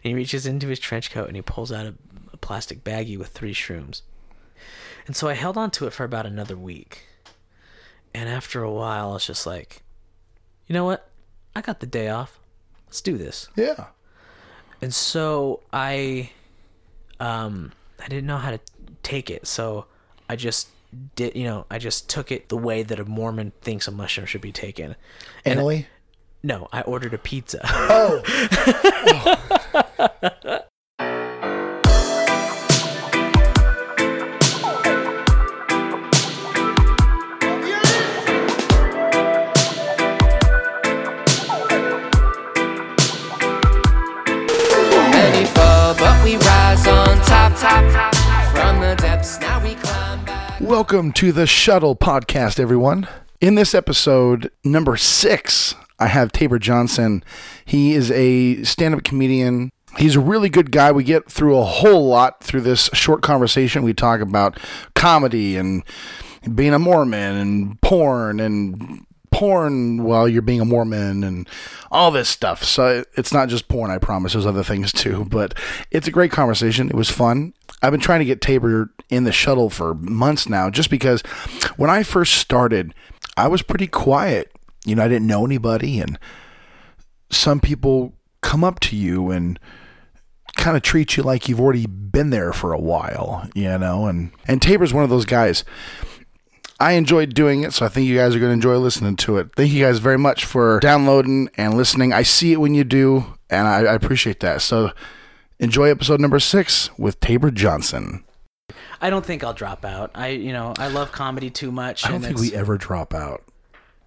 he reaches into his trench coat and he pulls out a, a plastic baggie with three shrooms. And so I held on to it for about another week. And after a while, I was just like, you know what? I got the day off. Let's do this. Yeah. And so I, um, I didn't know how to take it, so I just did. You know, I just took it the way that a Mormon thinks a mushroom should be taken. And Annalie? no, I ordered a pizza. Oh. Many Welcome to the Shuttle Podcast, everyone. In this episode, number six, I have Taber Johnson. He is a stand up comedian. He's a really good guy. We get through a whole lot through this short conversation. We talk about comedy and being a Mormon and porn and porn while you're being a Mormon and all this stuff. So it's not just porn, I promise. There's other things too. But it's a great conversation. It was fun. I've been trying to get Taber in the shuttle for months now, just because when I first started, I was pretty quiet. You know, I didn't know anybody, and some people come up to you and kind of treat you like you've already been there for a while, you know. And and Taber's one of those guys. I enjoyed doing it, so I think you guys are going to enjoy listening to it. Thank you guys very much for downloading and listening. I see it when you do, and I, I appreciate that. So enjoy episode number six with Taber Johnson. I don't think I'll drop out. I, you know, I love comedy too much. I don't think we ever drop out.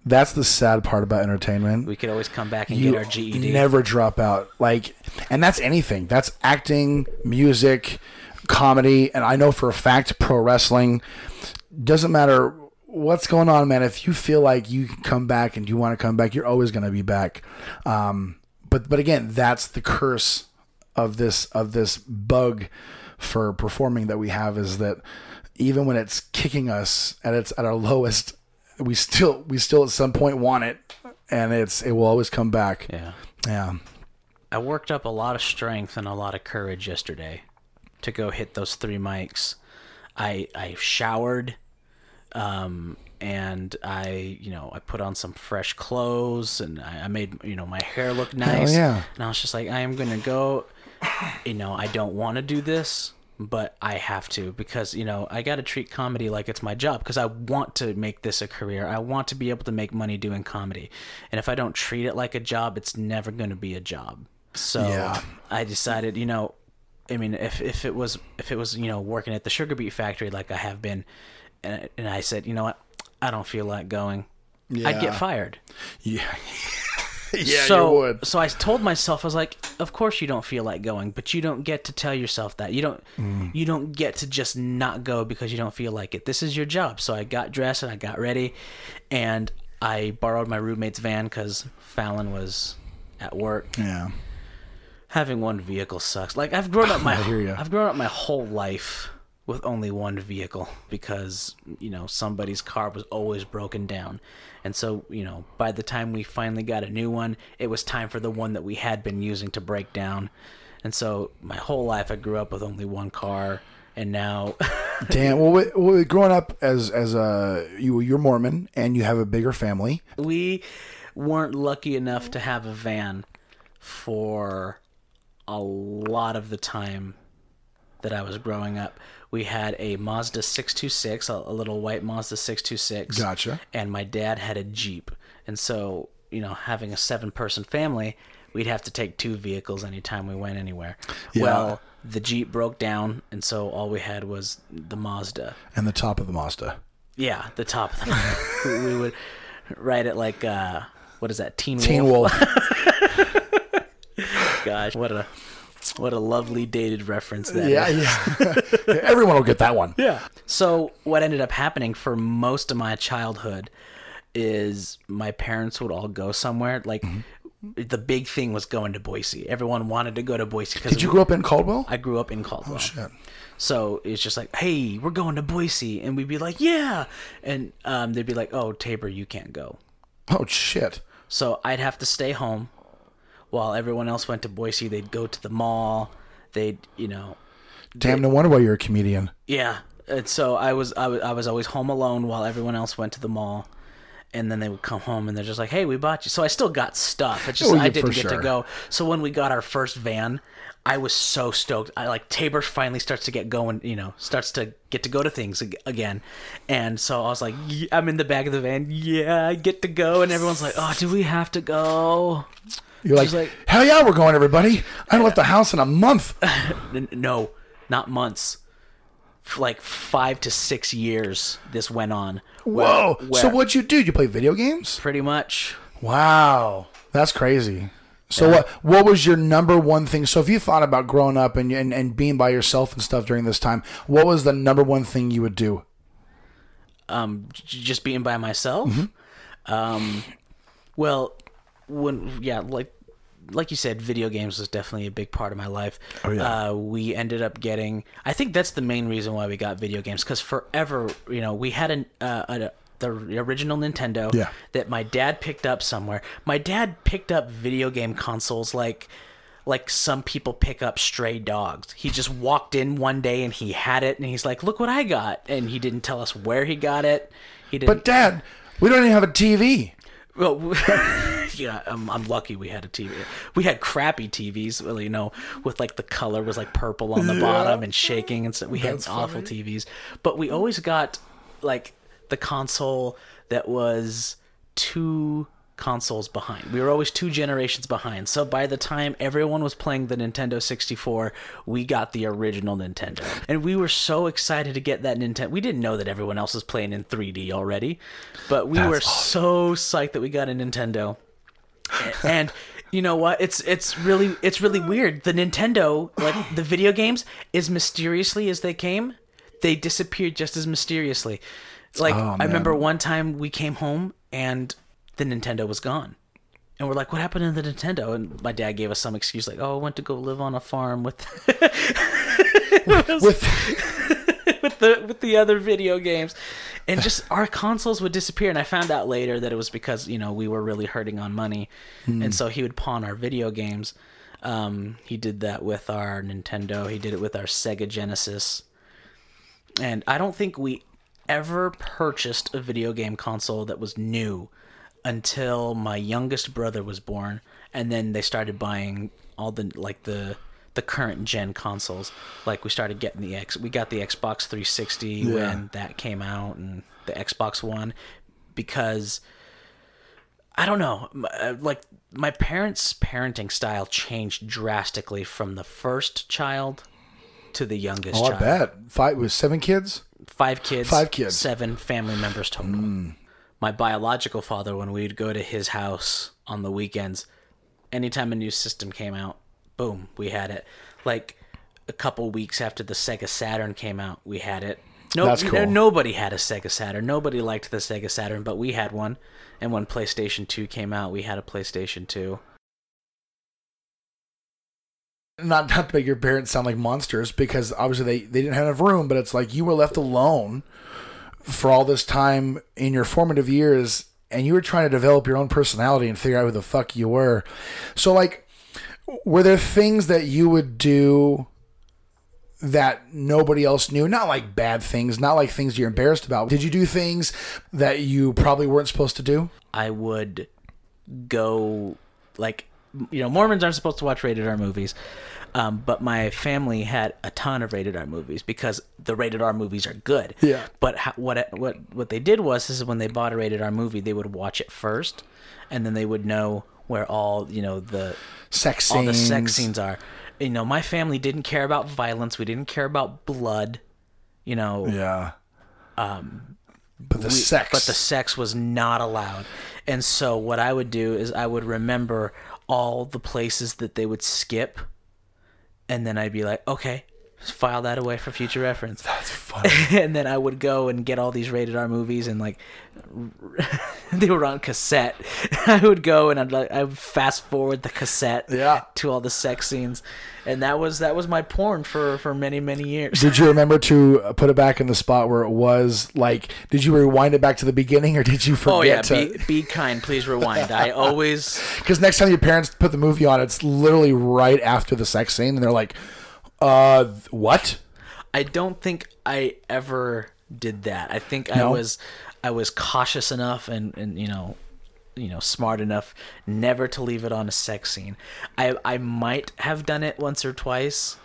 That's the sad part about entertainment. we could always come back and you get our GED. never drop out. Like, and that's anything. That's acting, music, comedy, and I know for a fact pro wrestling. Doesn't matter what's going on, man. If you feel like you can come back and you want to come back, you're always going to be back. Um, but but again, that's the curse of this of this bug for performing that we have is that even when it's kicking us at its at our lowest, we still we still at some point want it, and it's it will always come back. Yeah. Yeah. I worked up a lot of strength and a lot of courage yesterday to go hit those three mics. I I showered, um, and I you know I put on some fresh clothes and I, I made you know my hair look nice. yeah. And I was just like, I am gonna go. You know, I don't want to do this, but I have to because you know I got to treat comedy like it's my job because I want to make this a career. I want to be able to make money doing comedy, and if I don't treat it like a job, it's never going to be a job. So Yeah. I decided, you know, I mean, if if it was if it was you know working at the sugar beet factory like I have been, and, and I said, you know what, I don't feel like going, I'd get fired. Yeah. yeah, so, you would. So I told myself, I was like, of course you don't feel like going, but you don't get to tell yourself that. You don't Mm. you don't get to just not go because you don't feel like it. This is your job. So I got dressed and I got ready and I borrowed my roommate's van cuz Fallon was at work. Yeah. Having one vehicle sucks. Like I've grown up my I hear ya. I've grown up my whole life with only one vehicle because you know somebody's car was always broken down. And so, you know, by the time we finally got a new one, it was time for the one that we had been using to break down. And so, my whole life I grew up with only one car, and now Damn. Well, we, well, growing up as as a you you're Mormon and you have a bigger family. we weren't lucky enough to have a van for a lot of the time that I was growing up. We had a Mazda 626, a, a little white Mazda 626. Gotcha. And my dad had a Jeep. And so, you know, having a seven person family, we'd have to take two vehicles anytime we went anywhere. Yeah. Well, the Jeep broke down, and so all we had was the Mazda. And the top of the Mazda. Yeah, the top of the we, we would ride it like uh what is that? Teen, Wolf? Teen. Wolf. Gosh, what a what a lovely dated reference that yeah, is. yeah. Everyone will get that one. Yeah. So what ended up happening for most of my childhood is my parents would all go somewhere. Like Mm-hmm. the big thing was going to Boise. Everyone wanted to go to Boise because Did you grow up in Caldwell? I grew up in Caldwell. oh shit. So it's just like, hey, we're going to Boise, and we'd be like, yeah, and um, they'd be like, oh, Taber, you can't go. Oh shit. So I'd have to stay home while everyone else went to Boise, they'd go to the mall. They'd, you know, Damn, no wonder why you're a comedian. yeah. And so I was, I was, I was always home alone while everyone else went to the mall. And then they would come home and they're just like, "Hey, we bought you." So I still got stuff. It's just Oh, I didn't get sure. to go. So when we got our first van, I was so stoked. I like Taber finally starts to get going. You know, starts to get to go to things again. And so I was like, "Yeah," "I'm in the back of the van. Yeah, I get to go." And everyone's like, "Oh, do we have to go?" You're like, like- hell yeah, we're going, everybody. I haven't left the house in a month. No, not months. F- Like five to six years, this went on. Where- Whoa. so what'd you do? You play video games? Pretty much. Wow, that's crazy. So what what was your number one thing? So if you thought about growing up and, and and being by yourself and stuff during this time, what was the number one thing you would do? um, just being by myself. Um, well, when yeah, like like you said, video games was definitely a big part of my life. Oh yeah. Uh, we ended up getting. I think that's the main reason why we got video games because forever, you know, we had an uh, a, the original Nintendo Yeah. that my dad picked up somewhere. My dad picked up video game consoles like like some people pick up stray dogs. He just walked in one day and he had it and he's like, "Look what I got." And he didn't tell us where he got it. He didn't But Dad, we don't even have a TV. well, yeah, I'm, I'm lucky we had a TV. We had crappy TVs, well, you know, with like the color was like purple on the bottom and shaking and stuff. We had That's awful TVs, but we always got like the console that was two consoles behind. We were always two generations behind. So by the time everyone was playing the Nintendo 64, we got the original Nintendo. And we were so excited to get that Nintendo. We didn't know that everyone else was playing in 3D already, but we were so psyched that we got a Nintendo. and you know what? It's it's really it's really weird. The Nintendo, like the video games, as mysteriously as they came, they disappeared just as mysteriously. Like Oh, I remember one time we came home and the Nintendo was gone. And we're like, what happened to the Nintendo? And my dad gave us some excuse like, oh, I went to go live on a farm with With with the with the other video games. And just our consoles would disappear and I found out later that it was because, you know, we were really hurting on money. And so he would pawn our video games. Um, he did that with our Nintendo. He did it with our Sega Genesis. And I don't think we ever purchased a video game console that was new until my youngest brother was born and then they started buying all the like the the current gen consoles. Like we started getting the x we got the xbox 360 when that came out and the xbox one because i don't know uh, like my parents parenting style changed drastically from the first child to the youngest oh, I child. bet. Five with seven kids. five kids Five kids. seven family members total. My biological father when we'd go to his house on the weekends anytime a new system came out boom we had it. Like a couple weeks after the sega saturn came out we had it. No, That's cool. nobody had a sega saturn. Nobody liked the sega saturn but we had one. And when playstation 2 came out we had a playstation 2 Not not to make your parents sound like monsters because obviously they, they didn't have enough room, but it's like you were left alone for all this time in your formative years and you were trying to develop your own personality and figure out who the fuck you were. So like were there things that you would do that nobody else knew? Not like bad things, not like things you're embarrassed about. Did you do things that you probably weren't supposed to do? I would go like you know Mormons aren't supposed to watch rated R movies, um, but my family had a ton of rated R movies because the rated R movies are good. Yeah. But what what what they did was is when they bought a rated R movie, they would watch it first, and then they would know where all you know the Sex all scenes. the sex scenes are. You know, my family didn't care about violence. We didn't care about blood. You know, Yeah. Um but the we- sex. But the sex was not allowed. And so what I would do is I would remember all the places that they would skip and then I'd be like, "Okay, file that away for future reference. That's funny. and then I would go and get all these rated R movies and like they were on cassette. I would go and I'd like I would fast forward the cassette Yeah. to all the sex scenes, and that was that was my porn for for many many years. Did you remember to uh, put it back in the spot where it was? Like, did you rewind it back to the beginning, or did you forget Oh yeah, to? be, be kind, please rewind. I always Because next time your parents put the movie on, it's literally right after the sex scene, and they're like, "Uh, what?" I don't think I ever did that. I think I was I was cautious enough and and you know you know smart enough never to leave it on a sex scene. I I might have done it once or twice,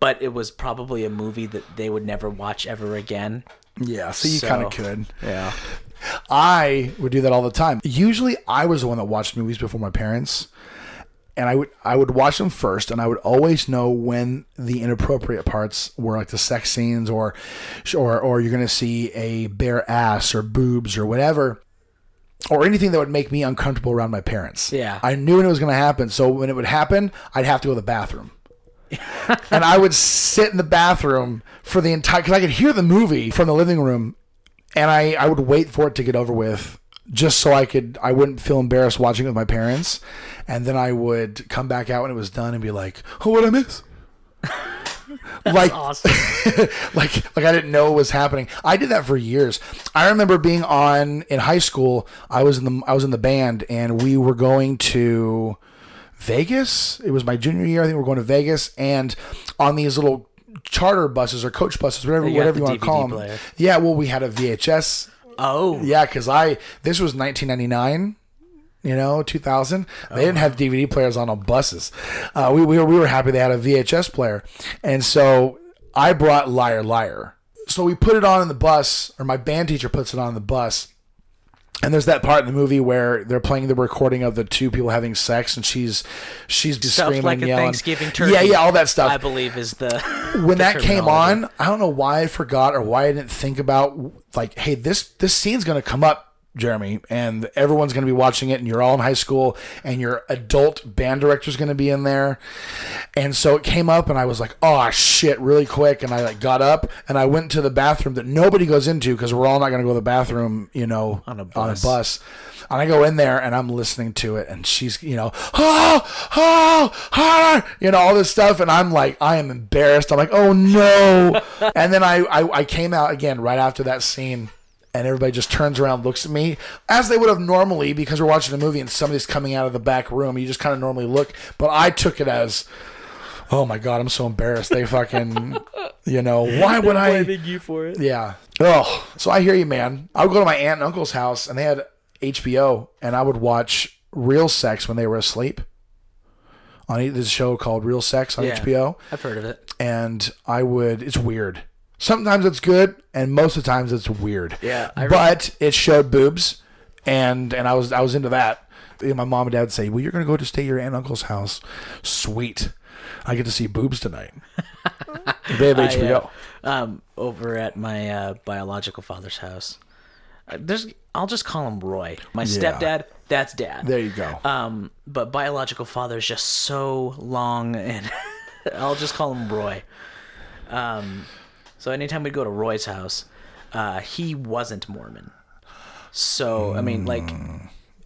but it was probably a movie that they would never watch ever again. Yeah, so you So- kind of could. Yeah. I would do that all the time. Usually, I was the one that watched movies before my parents, and I would I would watch them first, and I would always know when the inappropriate parts were, like the sex scenes, or or or you're gonna see a bare ass or boobs or whatever. Or anything that would make me uncomfortable around my parents. Yeah. I knew when it was going to happen. So when it would happen, I'd have to go to the bathroom. and I would sit in the bathroom for the entire because I could hear the movie from the living room, and I I would wait for it to get over with just so I could I wouldn't feel embarrassed watching it with my parents, and then I would come back out when it was done and be like, "Oh, what I miss." like Awesome. like like I didn't know what was happening. I did that for years. I remember being on in high school. I was in the I was in the band and we were going to Vegas. It was my junior year. I think we are going to Vegas and on these little charter buses or coach buses, whatever You whatever you want to call them. player. Yeah, well, we had a VHS. Oh. Yeah, because I this was 1999 you know, 2000. They didn't have DVD players on on buses. Uh, we, we, were, we were happy they had a VHS player. And so I brought Liar Liar. So we put it on in the bus, or my band teacher puts it on the bus. And there's that part in the movie where they're playing the recording of the two people having sex, and she's she's just Stuff screaming like a yelling. Thanksgiving turkey. Yeah, yeah, all that stuff I believe is the when the that came on, I don't know why I forgot or why I didn't think about like, hey, this this scene's gonna come up, Jeremy, and everyone's gonna be watching it, and you're all in high school, and your adult band director's gonna be in there, and so it came up, and I was like, oh shit, really quick, and I like got up and I went to the bathroom that nobody goes into because we're all not gonna go to the bathroom, you know, On a On a bus. bus. And I go in there and I'm listening to it, and she's, you know, oh, oh, ah, you know, all this stuff, and I'm like, I am embarrassed. I'm like, oh no. and then I, I, I came out again right after that scene, and everybody just turns around, looks at me as they would have normally because we're watching a movie and somebody's coming out of the back room. You just kind of normally look, but I took it as, oh my god, I'm so embarrassed. They fucking, you know, why would I? Blaming you for it. Yeah. Oh, so I hear you, man. I would go to my aunt and uncle's house, and they had HBO, and I would watch Real Sex when they were asleep. On this show called Real Sex on Yeah. HBO, I've heard of it. and I would. It's weird. Sometimes it's good, and most of the times it's weird. Yeah, I but it showed boobs, and and I was I was into that. And my mom and dad would say, "Well, you're gonna go to stay at your aunt and uncle's house. Sweet, I get to see boobs tonight." they have I, HBO. uh, um, over at my uh, biological father's house. Uh, there's, I'll just call him Roy. My Yeah. stepdad, that's dad. There you go. Um, but biological father is just so long, and I'll just call him Roy. Um, so anytime we'd go to Roy's house, uh, he wasn't Mormon. So I mean, like,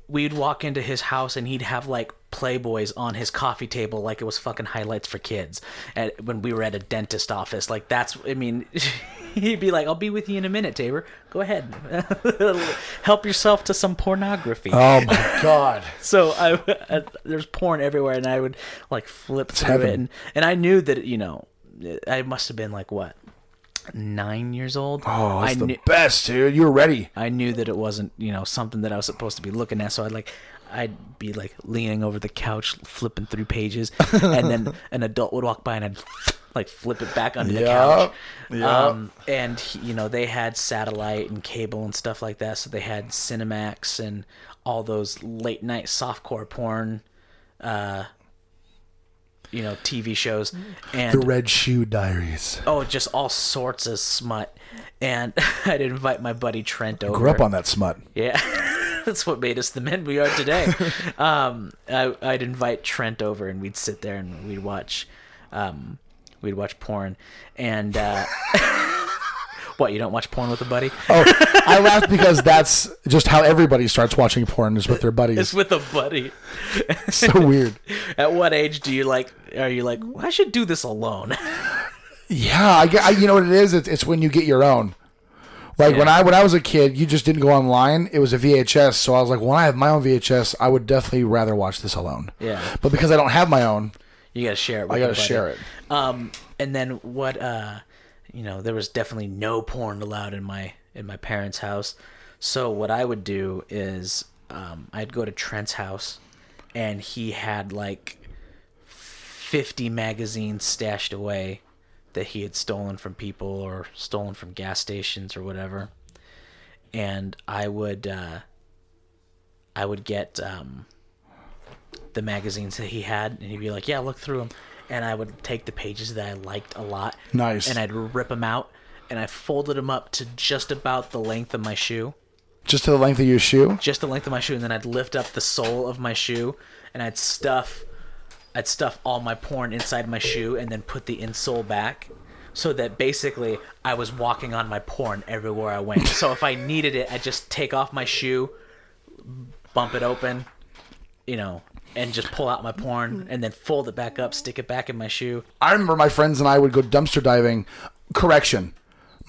we'd walk into his house and he'd have like Playboys on his coffee table, like it was fucking highlights for kids. And when we were at a dentist office, like that's, I mean, he'd be like, "I'll be with you in a minute, Taber. Go ahead, help yourself to some pornography." Oh my god. so I, I there's porn everywhere, and I would like flip through heaven. it, and, and I knew that you know, I must have been like what nine years old. Oh, that's I the knew best, dude. You were ready. I knew that it wasn't you know something that I was supposed to be looking at, so I'd like. I'd be like leaning over the couch, flipping through pages, and then an adult would walk by and I'd like flip it back under the couch. Yup. Um, and you know they had satellite and cable and stuff like that, so they had Cinemax and all those late night softcore porn, uh, you know, TV shows, and The Red Shoe Diaries. oh, just all sorts of smut. And I'd invite my buddy Trent over. Grew up on that smut. Yeah, that's what made us the men we are today. um, I, I'd invite Trent over, and we'd sit there and we'd watch um, we'd watch porn, and uh, what you don't watch porn with a buddy? Oh, I laughed because that's just how everybody starts watching porn is with their buddies. It's with a buddy. so weird. At what age do you like? Are you like? Well, I should do this alone. Yeah, I, I you know what it is? It's, it's when you get your own. Like when I when I was a kid, you just didn't go online. It was a VHS, so I was like, when I have my own VHS, I would definitely rather watch this alone. Yeah. But because I don't have my own, You gotta share it. With I gotta share it. Um, and then what? Uh, you know, there was definitely no porn allowed in my in my parents' house. So what I would do is, um, I'd go to Trent's house, and he had like fifty magazines stashed away that he had stolen from people or stolen from gas stations or whatever. And I would, uh, I would get um, the magazines that he had, and he'd be like, "Yeah, look through them." And I would take the pages that I liked a lot, Nice. and I'd rip them out, and I folded them up to just about the length of my shoe, just to the length of your shoe. just the length of my shoe, and then I'd lift up the sole of my shoe, and I'd stuff, I'd stuff all my porn inside my shoe, and then put the insole back. So that basically I was walking on my porn everywhere I went. so if I needed it, I'd just take off my shoe, bump it open, you know, and just pull out my porn and then fold it back up, stick it back in my shoe. I remember my friends and I would go dumpster diving. Correction,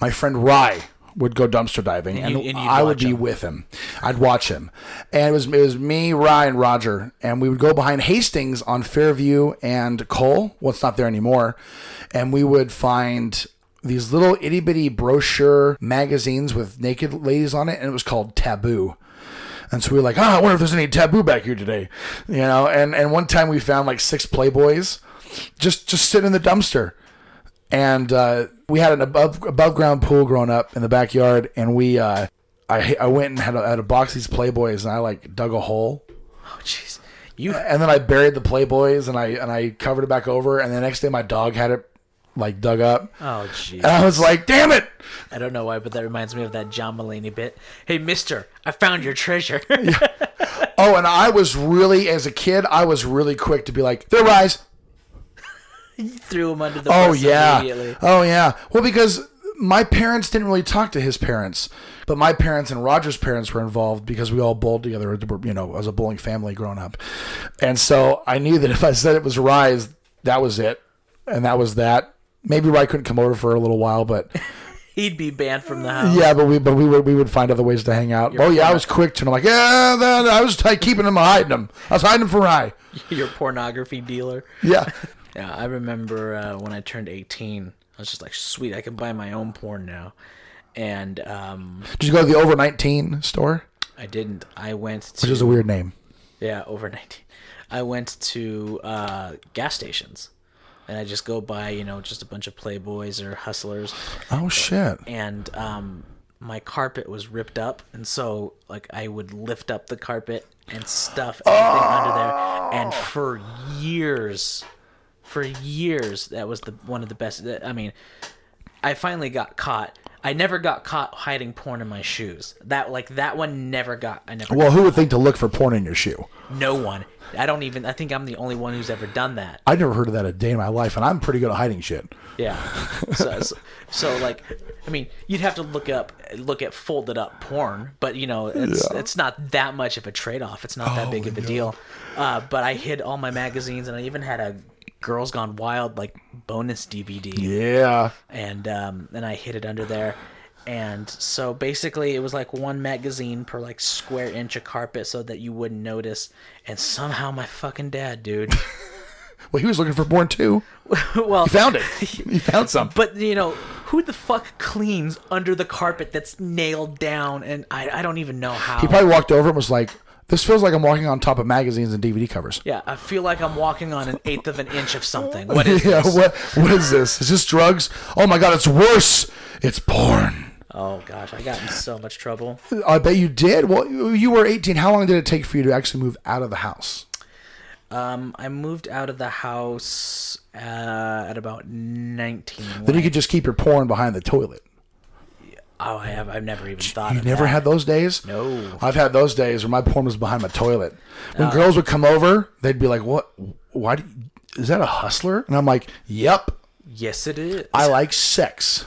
my friend Rye would go dumpster diving, and, you- and I would be him. with him. I'd watch him, and it was it was me, Rye, and Roger, and we would go behind Hastings on Fairview and Cole. Well, it's not there anymore, and we would find these little itty bitty brochure magazines with naked ladies on it, and it was called Taboo. And so we were like, oh, I wonder if there's any taboo back here today, you know. And and one time we found like six Playboys, just just sitting in the dumpster, and uh, we had an above above ground pool growing up in the backyard, and we uh, I I went and had a, had a box of these Playboys, and I like dug a hole, Oh, jeez. You and then I buried the Playboys, and I and I covered it back over, and the next day my dog had it like dug up, Oh, jeez. and I was like, damn it. I don't know why, but that reminds me of that John Mulaney bit. Hey, Mister, I found your treasure. Oh, and I was really, as a kid, I was really quick to be like, there, rise. Threw him under the Oh bus yeah. immediately. Oh yeah. Well, because my parents didn't really talk to his parents, but my parents and Roger's parents were involved because we all bowled together. You know, as a bowling family growing up, and so I knew that if I said it was Rise, that was it, and that was that. Maybe Rye couldn't come over for a little while, but He'd be banned from the house. yeah, but we but we would we would find other ways to hang out. oh yeah, I was quick to. I'm like, yeah, that, I was t- keeping him, hiding him. I was hiding him for Rye. Your pornography dealer. Yeah. Yeah, I remember uh, when I turned 18, I was just like, sweet, I can buy my own porn now. And um, Did you go to the over 19 store, I didn't. I went to. which is a weird name? Yeah, over 19. I went to uh, gas stations. And I just go buy, you know, just a bunch of Playboys or Hustlers. Oh shit. and um, my carpet was ripped up, and so like I would lift up the carpet and stuff everything under there, and for years, for years, that was the one of the best. I mean, I finally got caught. I never got caught hiding porn in my shoes. That like that one never got. I never. Well, who would think to look for porn in your shoe? no one. I don't even. I think I'm the only one who's ever done that. I never heard of that a day in my life, and I'm pretty good at hiding shit. Yeah. So, so, so, like, I mean, you'd have to look up, look at folded up porn, but you know, it's Yeah. it's not that much of a trade off. It's not that Oh, big of a deal. Uh, but I hid all my magazines, and I even had a Girls Gone Wild like bonus DVD, Yeah. and um, and I hid it under there. And so basically, it was like one magazine per like square inch of carpet, so that you wouldn't notice. And somehow, my fucking dad, dude. Well, he was looking for porn too. well, He found it. he found some. But you know, who the fuck cleans under the carpet that's nailed down? And I, I don't even know how. He probably walked over and was like, "This feels like I'm walking on top of magazines and DVD covers." yeah, I feel like I'm walking on an eighth of an inch of something. What is yeah. this? What? What is this? Is this drugs? Oh my god! It's worse. It's porn. Oh gosh, I got in so much trouble. I bet you did. Well, you were 18. How long did it take for you to actually move out of the house? Um, I moved out of the house uh, at about 19. Then you could just keep your porn behind the toilet. Oh, I have. I've never even thought. You never that. had those days? No. I've had those days where my porn was behind my toilet. When oh. girls would come over, they'd be like, "What? Why? Do you, is that a hustler?" And I'm like, "Yep." Yes, it is. I like sex.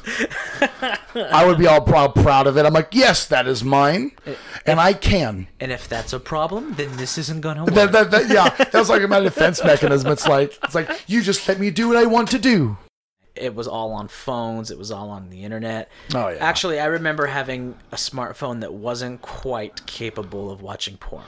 I would be all proud, proud of it. I'm like, yes, that is mine, eh. and I can. and if that's a problem, then this isn't gonna work. That, that, that, yeah, that's like my defense mechanism. It's like, it's like you just let me do what I want to do. It was all on phones. It was all on the internet. Oh, yeah. Actually, I remember having a smartphone that wasn't quite capable of watching porn.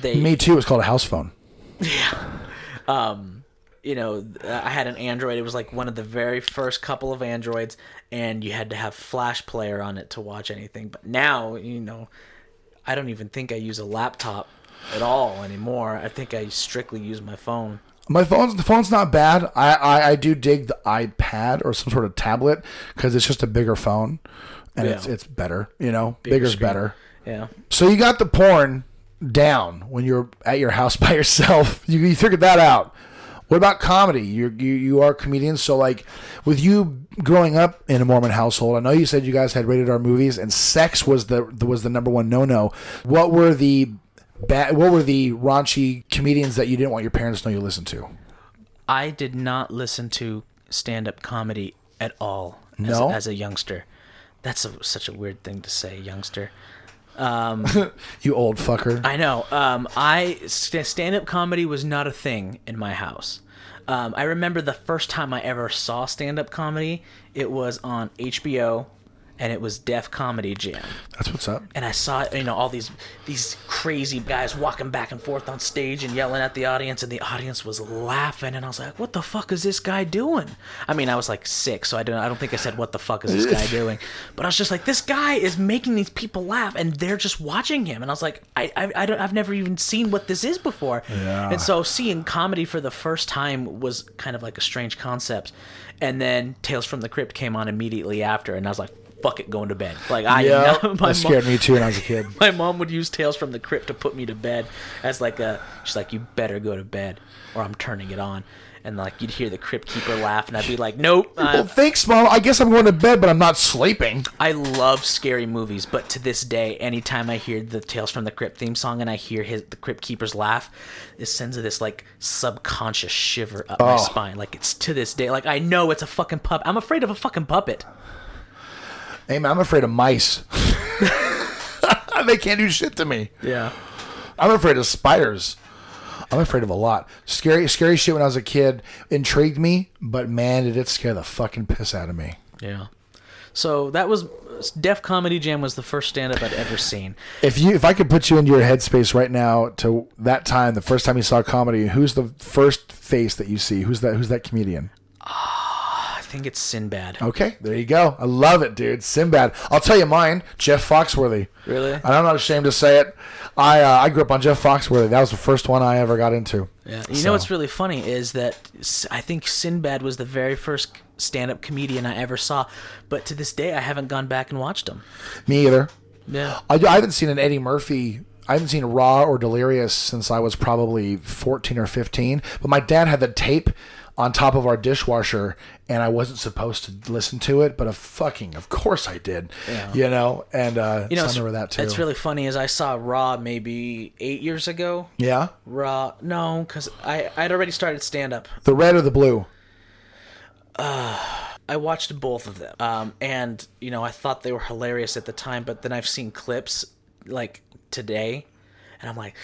They, Me too. It was called a house phone. Yeah. Um, you know, I had an Android. It was like one of the very first couple of Androids, and you had to have Flash Player on it to watch anything. But now, you know, I don't even think I use a laptop at all anymore. I think I strictly use my phone. My phone's the phone's not bad. I, I, I do dig the iPad or some sort of tablet because it's just a bigger phone, and it's Yeah. it's better. You know, bigger's screen. better. Yeah. So you got the porn down when you're at your house by yourself. You, you figured that out. What about comedy? You're, you you are comedians, so like with you growing up in a Mormon household, I know you said you guys had rated R movies, and sex was the was the number one no no. What were the bad? What were the raunchy comedians that you didn't want your parents to know you listened to? I did not listen to stand up comedy at all as, No? as a youngster. That's a, such a weird thing to say, youngster. You old fucker. I know. Um, I stand up comedy was not a thing in my house. Um, I remember the first time I ever saw stand up comedy. It was on HBO, and it was Def Comedy Jam. That's what's up. and I saw you know all these these crazy guys walking back and forth on stage and yelling at the audience, and the audience was laughing, and I was like, "What the fuck is this guy doing?" I mean, I was like six, so I don't I don't think I said, "What the fuck is this guy doing?" But I was just like, "This guy is making these people laugh, and they're just watching him," and I was like, "I I, I don't I've never even seen what this is before," Yeah. and so seeing comedy for the first time was kind of like a strange concept, and then Tales from the Crypt came on immediately after, and I was like. Fuck it, going to bed. Like I, Yeah, my that mom- scared me too when I was a kid. my mom would use Tales from the Crypt to put me to bed as like a she's like you better go to bed or I'm turning it on and like you'd hear the crypt keeper laugh and I'd be like nope Well, thanks, mom. I guess I'm going to bed, but I'm not sleeping. I love scary movies but to this day anytime I hear the Tales from the Crypt theme song and I hear his the crypt keeper's laugh it sends this like subconscious shiver up my Oh. spine like it's to this day like I know it's a fucking puppet I'm afraid of a fucking puppet Hey, man, I'm afraid of mice. they can't do shit to me. yeah I'm afraid of spiders. I'm afraid of a lot. Scary, scary shit when I was a kid intrigued me, but man, did it scare the fucking piss out of me. yeah so that was Def Comedy Jam was the first stand up I'd ever seen If you, if I could put you into your headspace right now to that time, the first time you saw comedy, who's the first face that you see? Who's that? Who's that comedian? I think it's Sinbad. Okay, there you go. I love it, dude. Sinbad. I'll tell you mine. Jeff Foxworthy. Really? And I'm not ashamed to say it. I uh, I grew up on Jeff Foxworthy. That was the first one I ever got into. Yeah. You So- know what's really funny is that I think Sinbad was the very first stand-up comedian I ever saw, but to this day I haven't gone back and watched him. Me either. Yeah. I, I haven't seen an Eddie Murphy. I haven't seen Raw or Delirious since I was probably 14 or 15. But my dad had the tape on top of our dishwasher, and I wasn't supposed to listen to it, but a fucking, of course I did. Yeah. You know, and uh, You know, so I remember that too. it's really funny is I saw Raw maybe eight years ago. yeah. Raw, no, because I I'd already started stand-up. The red or the blue? I watched both of them, um, and you know I thought they were hilarious at the time, but then I've seen clips like today, and I'm like,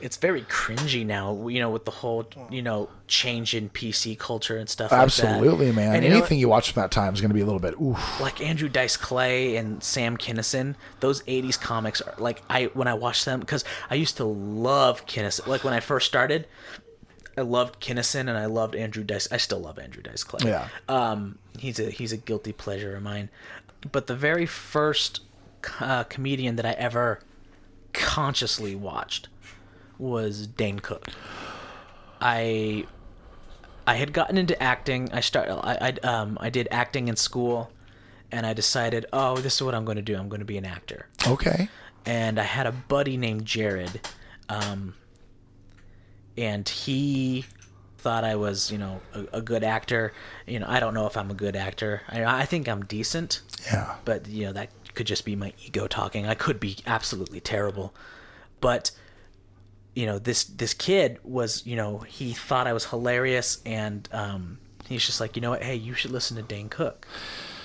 it's very cringy now. You know, with the whole you know change in PC culture and stuff. like that. Absolutely, man. And you know? Anything you watch from that time is going to be a little bit. Oof. like Andrew Dice Clay and Sam Kinison, those '80s comics are like I when I watched them because I used to love Kinison. Like when I first started, I loved Kinison and I loved Andrew Dice. I still love Andrew Dice Clay. Yeah. Um, he's a he's a guilty pleasure of mine. But the very first uh, comedian that I ever consciously watched was Dane Cook. I I had gotten into acting. I start I I um I did acting in school, and I decided, oh, this is what I'm going to do. I'm going to be an actor. Okay. And I had a buddy named Jared, um, and he thought I was, you know, a, a good actor. You know, I don't know if I'm a good actor. I, I think I'm decent, Yeah. but you know that could just be my ego talking. I could be absolutely terrible, but you know this this kid was you know he thought I was hilarious and um, he's just like, you know what? Hey, you should listen to Dane Cook.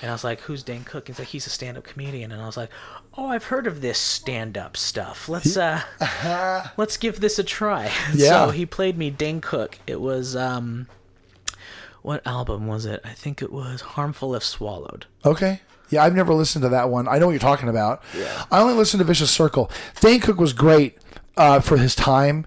And I was like, who's Dane Cook? He's like, he's a stand-up comedian. And I was like, oh, I've heard of this stand-up stuff. Let's uh, let's give this a try. Yeah. So he played me Dane Cook. It was um, what album was it? I think it was Harmful If Swallowed. Okay. Yeah, I've never listened to that one. I know what you're talking about. Yeah. I only listened to Vicious Circle. Dane Cook was great uh, for his time,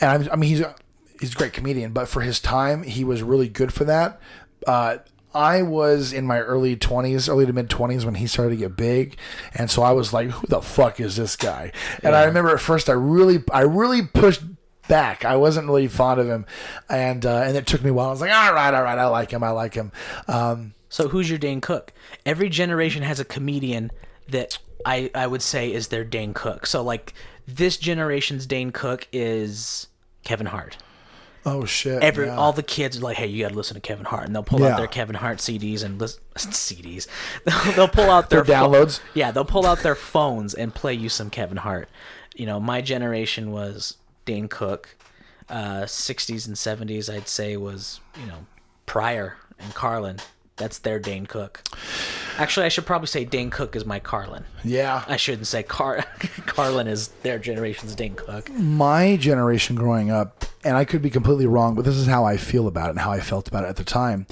and I'm, I mean he's a, he's a great comedian, but for his time, he was really good for that. Uh, I was in my early 20s, early to mid 20s when he started to get big, and so I was like, "Who the fuck is this guy?" And I remember at first, I really, I really pushed back. I wasn't really fond of him, and uh, and it took me a while. I was like, "All right, all right, I like him, I like him." Um, So who's your Dane Cook? Every generation has a comedian that I I would say is their Dane Cook. So like this generation's Dane Cook is Kevin Hart. oh shit! Every yeah. all the kids are like, hey, you got to listen to Kevin Hart, and they'll pull Yeah. out their Kevin Hart CDs and listen CDs. They'll, they'll pull out their, Their pho- downloads? yeah, they'll pull out their phones and play you some Kevin Hart. You know, my generation was Dane Cook. Uh, 60s and 70s, I'd say was you know Pryor and Carlin. That's their Dane Cook. Actually, I should probably say Dane Cook is my Carlin. yeah. I shouldn't say Car Carlin is their generation's Dane Cook. my generation growing up, and I could be completely wrong, but this is how I feel about it and how I felt about it at the time.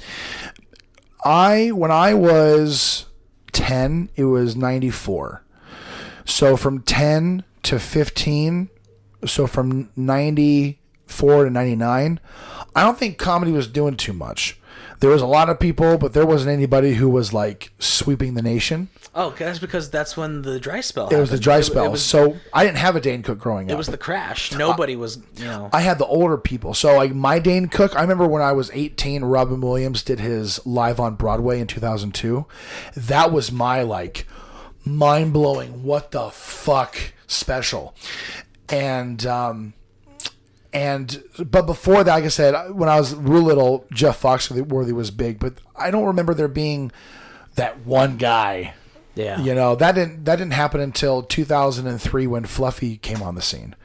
I when I was 10, it was 94. So from 10 to 15, so from 94 to 99, I don't think comedy was doing too much. There was a lot of people, but there wasn't anybody who was like sweeping the nation. Oh, that's because that's when the dry spell. It was the dry spell. It was, so I didn't have a Dane Cook growing up. it was the crash. Nobody was, you know. I had the older people. So like my Dane Cook, I remember when I was 18, Robin Williams did his live on Broadway in 2002. That was my like mind blowing what the fuck special. And um and but before that, like I said, when I was real little, Jeff Foxworthy was big, but I don't remember there being that one guy. yeah. You know, that didn't that didn't happen until 2003 when Fluffy came on the scene.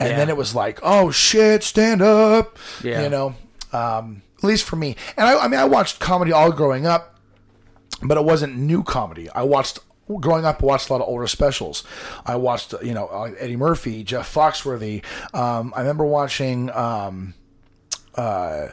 And Yeah. then it was like, oh shit, stand up. Yeah. You know, um, at least for me. And I, I mean, I watched comedy all growing up, but it wasn't new comedy. I watched growing up. I watched a lot of older specials. I watched, you know, uh, Eddie Murphy, Jeff Foxworthy. Um, I remember watching um, uh,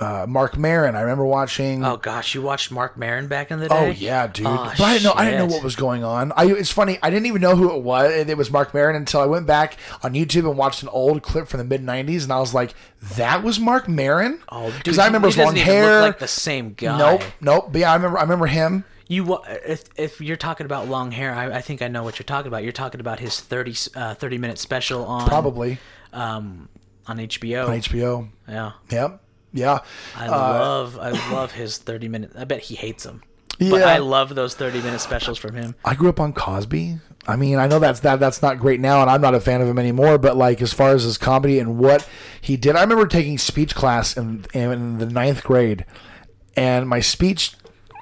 uh, Marc Maron. I remember watching. Oh gosh, you watched Marc Maron back in the day? Oh yeah, dude. Oh, but I didn't know. I didn't know what was going on. I. It's funny. I didn't even know who it was. It was Marc Maron until I went back on YouTube and watched an old clip from the mid '90s, and I was like, "That was Marc Maron." Oh, because I remember he his long hair. Like the same guy. nope, nope. But yeah, I remember. I remember him. You if if you're talking about long hair, I, I think I know what you're talking about. You're talking about his 30 uh, 30 minute special on Probably um on HBO. on HBO. yeah. Yep. Yeah. I Uh, love I love his 30 minute. I bet he hates them. But I love those 30 minute specials from him. I grew up on Cosby. I mean, I know that's that that's not great now, and I'm not a fan of him anymore. But like, as far as his comedy and what he did, I remember taking speech class in in the ninth grade, and my speech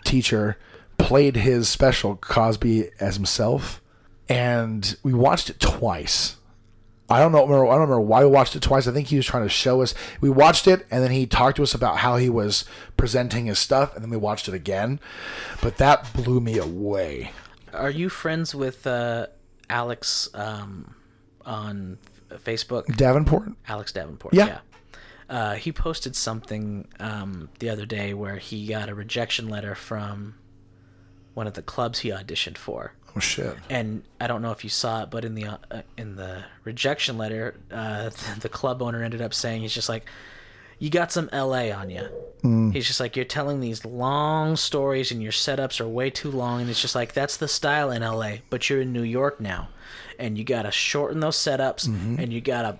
teacher played his special Cosby as himself, and we watched it twice. I don't know. Remember, I don't remember why we watched it twice. I think he was trying to show us. We watched it, and then he talked to us about how he was presenting his stuff, and then we watched it again. But that blew me away. Are you friends with uh, Alex um, on Facebook? Davenport. Alex Davenport. Yeah. Yeah. Uh, he posted something um, the other day where he got a rejection letter from one of the clubs he auditioned for. Oh shit. And I don't know if you saw it, but in the uh, in the rejection letter, uh, the club owner ended up saying he's just like, "You got some L.A. on you." He's just like, "You're telling these long stories, and your setups are way too long." And it's just like that's the style in L.A. But you're in New York now, and you gotta shorten those setups, and you gotta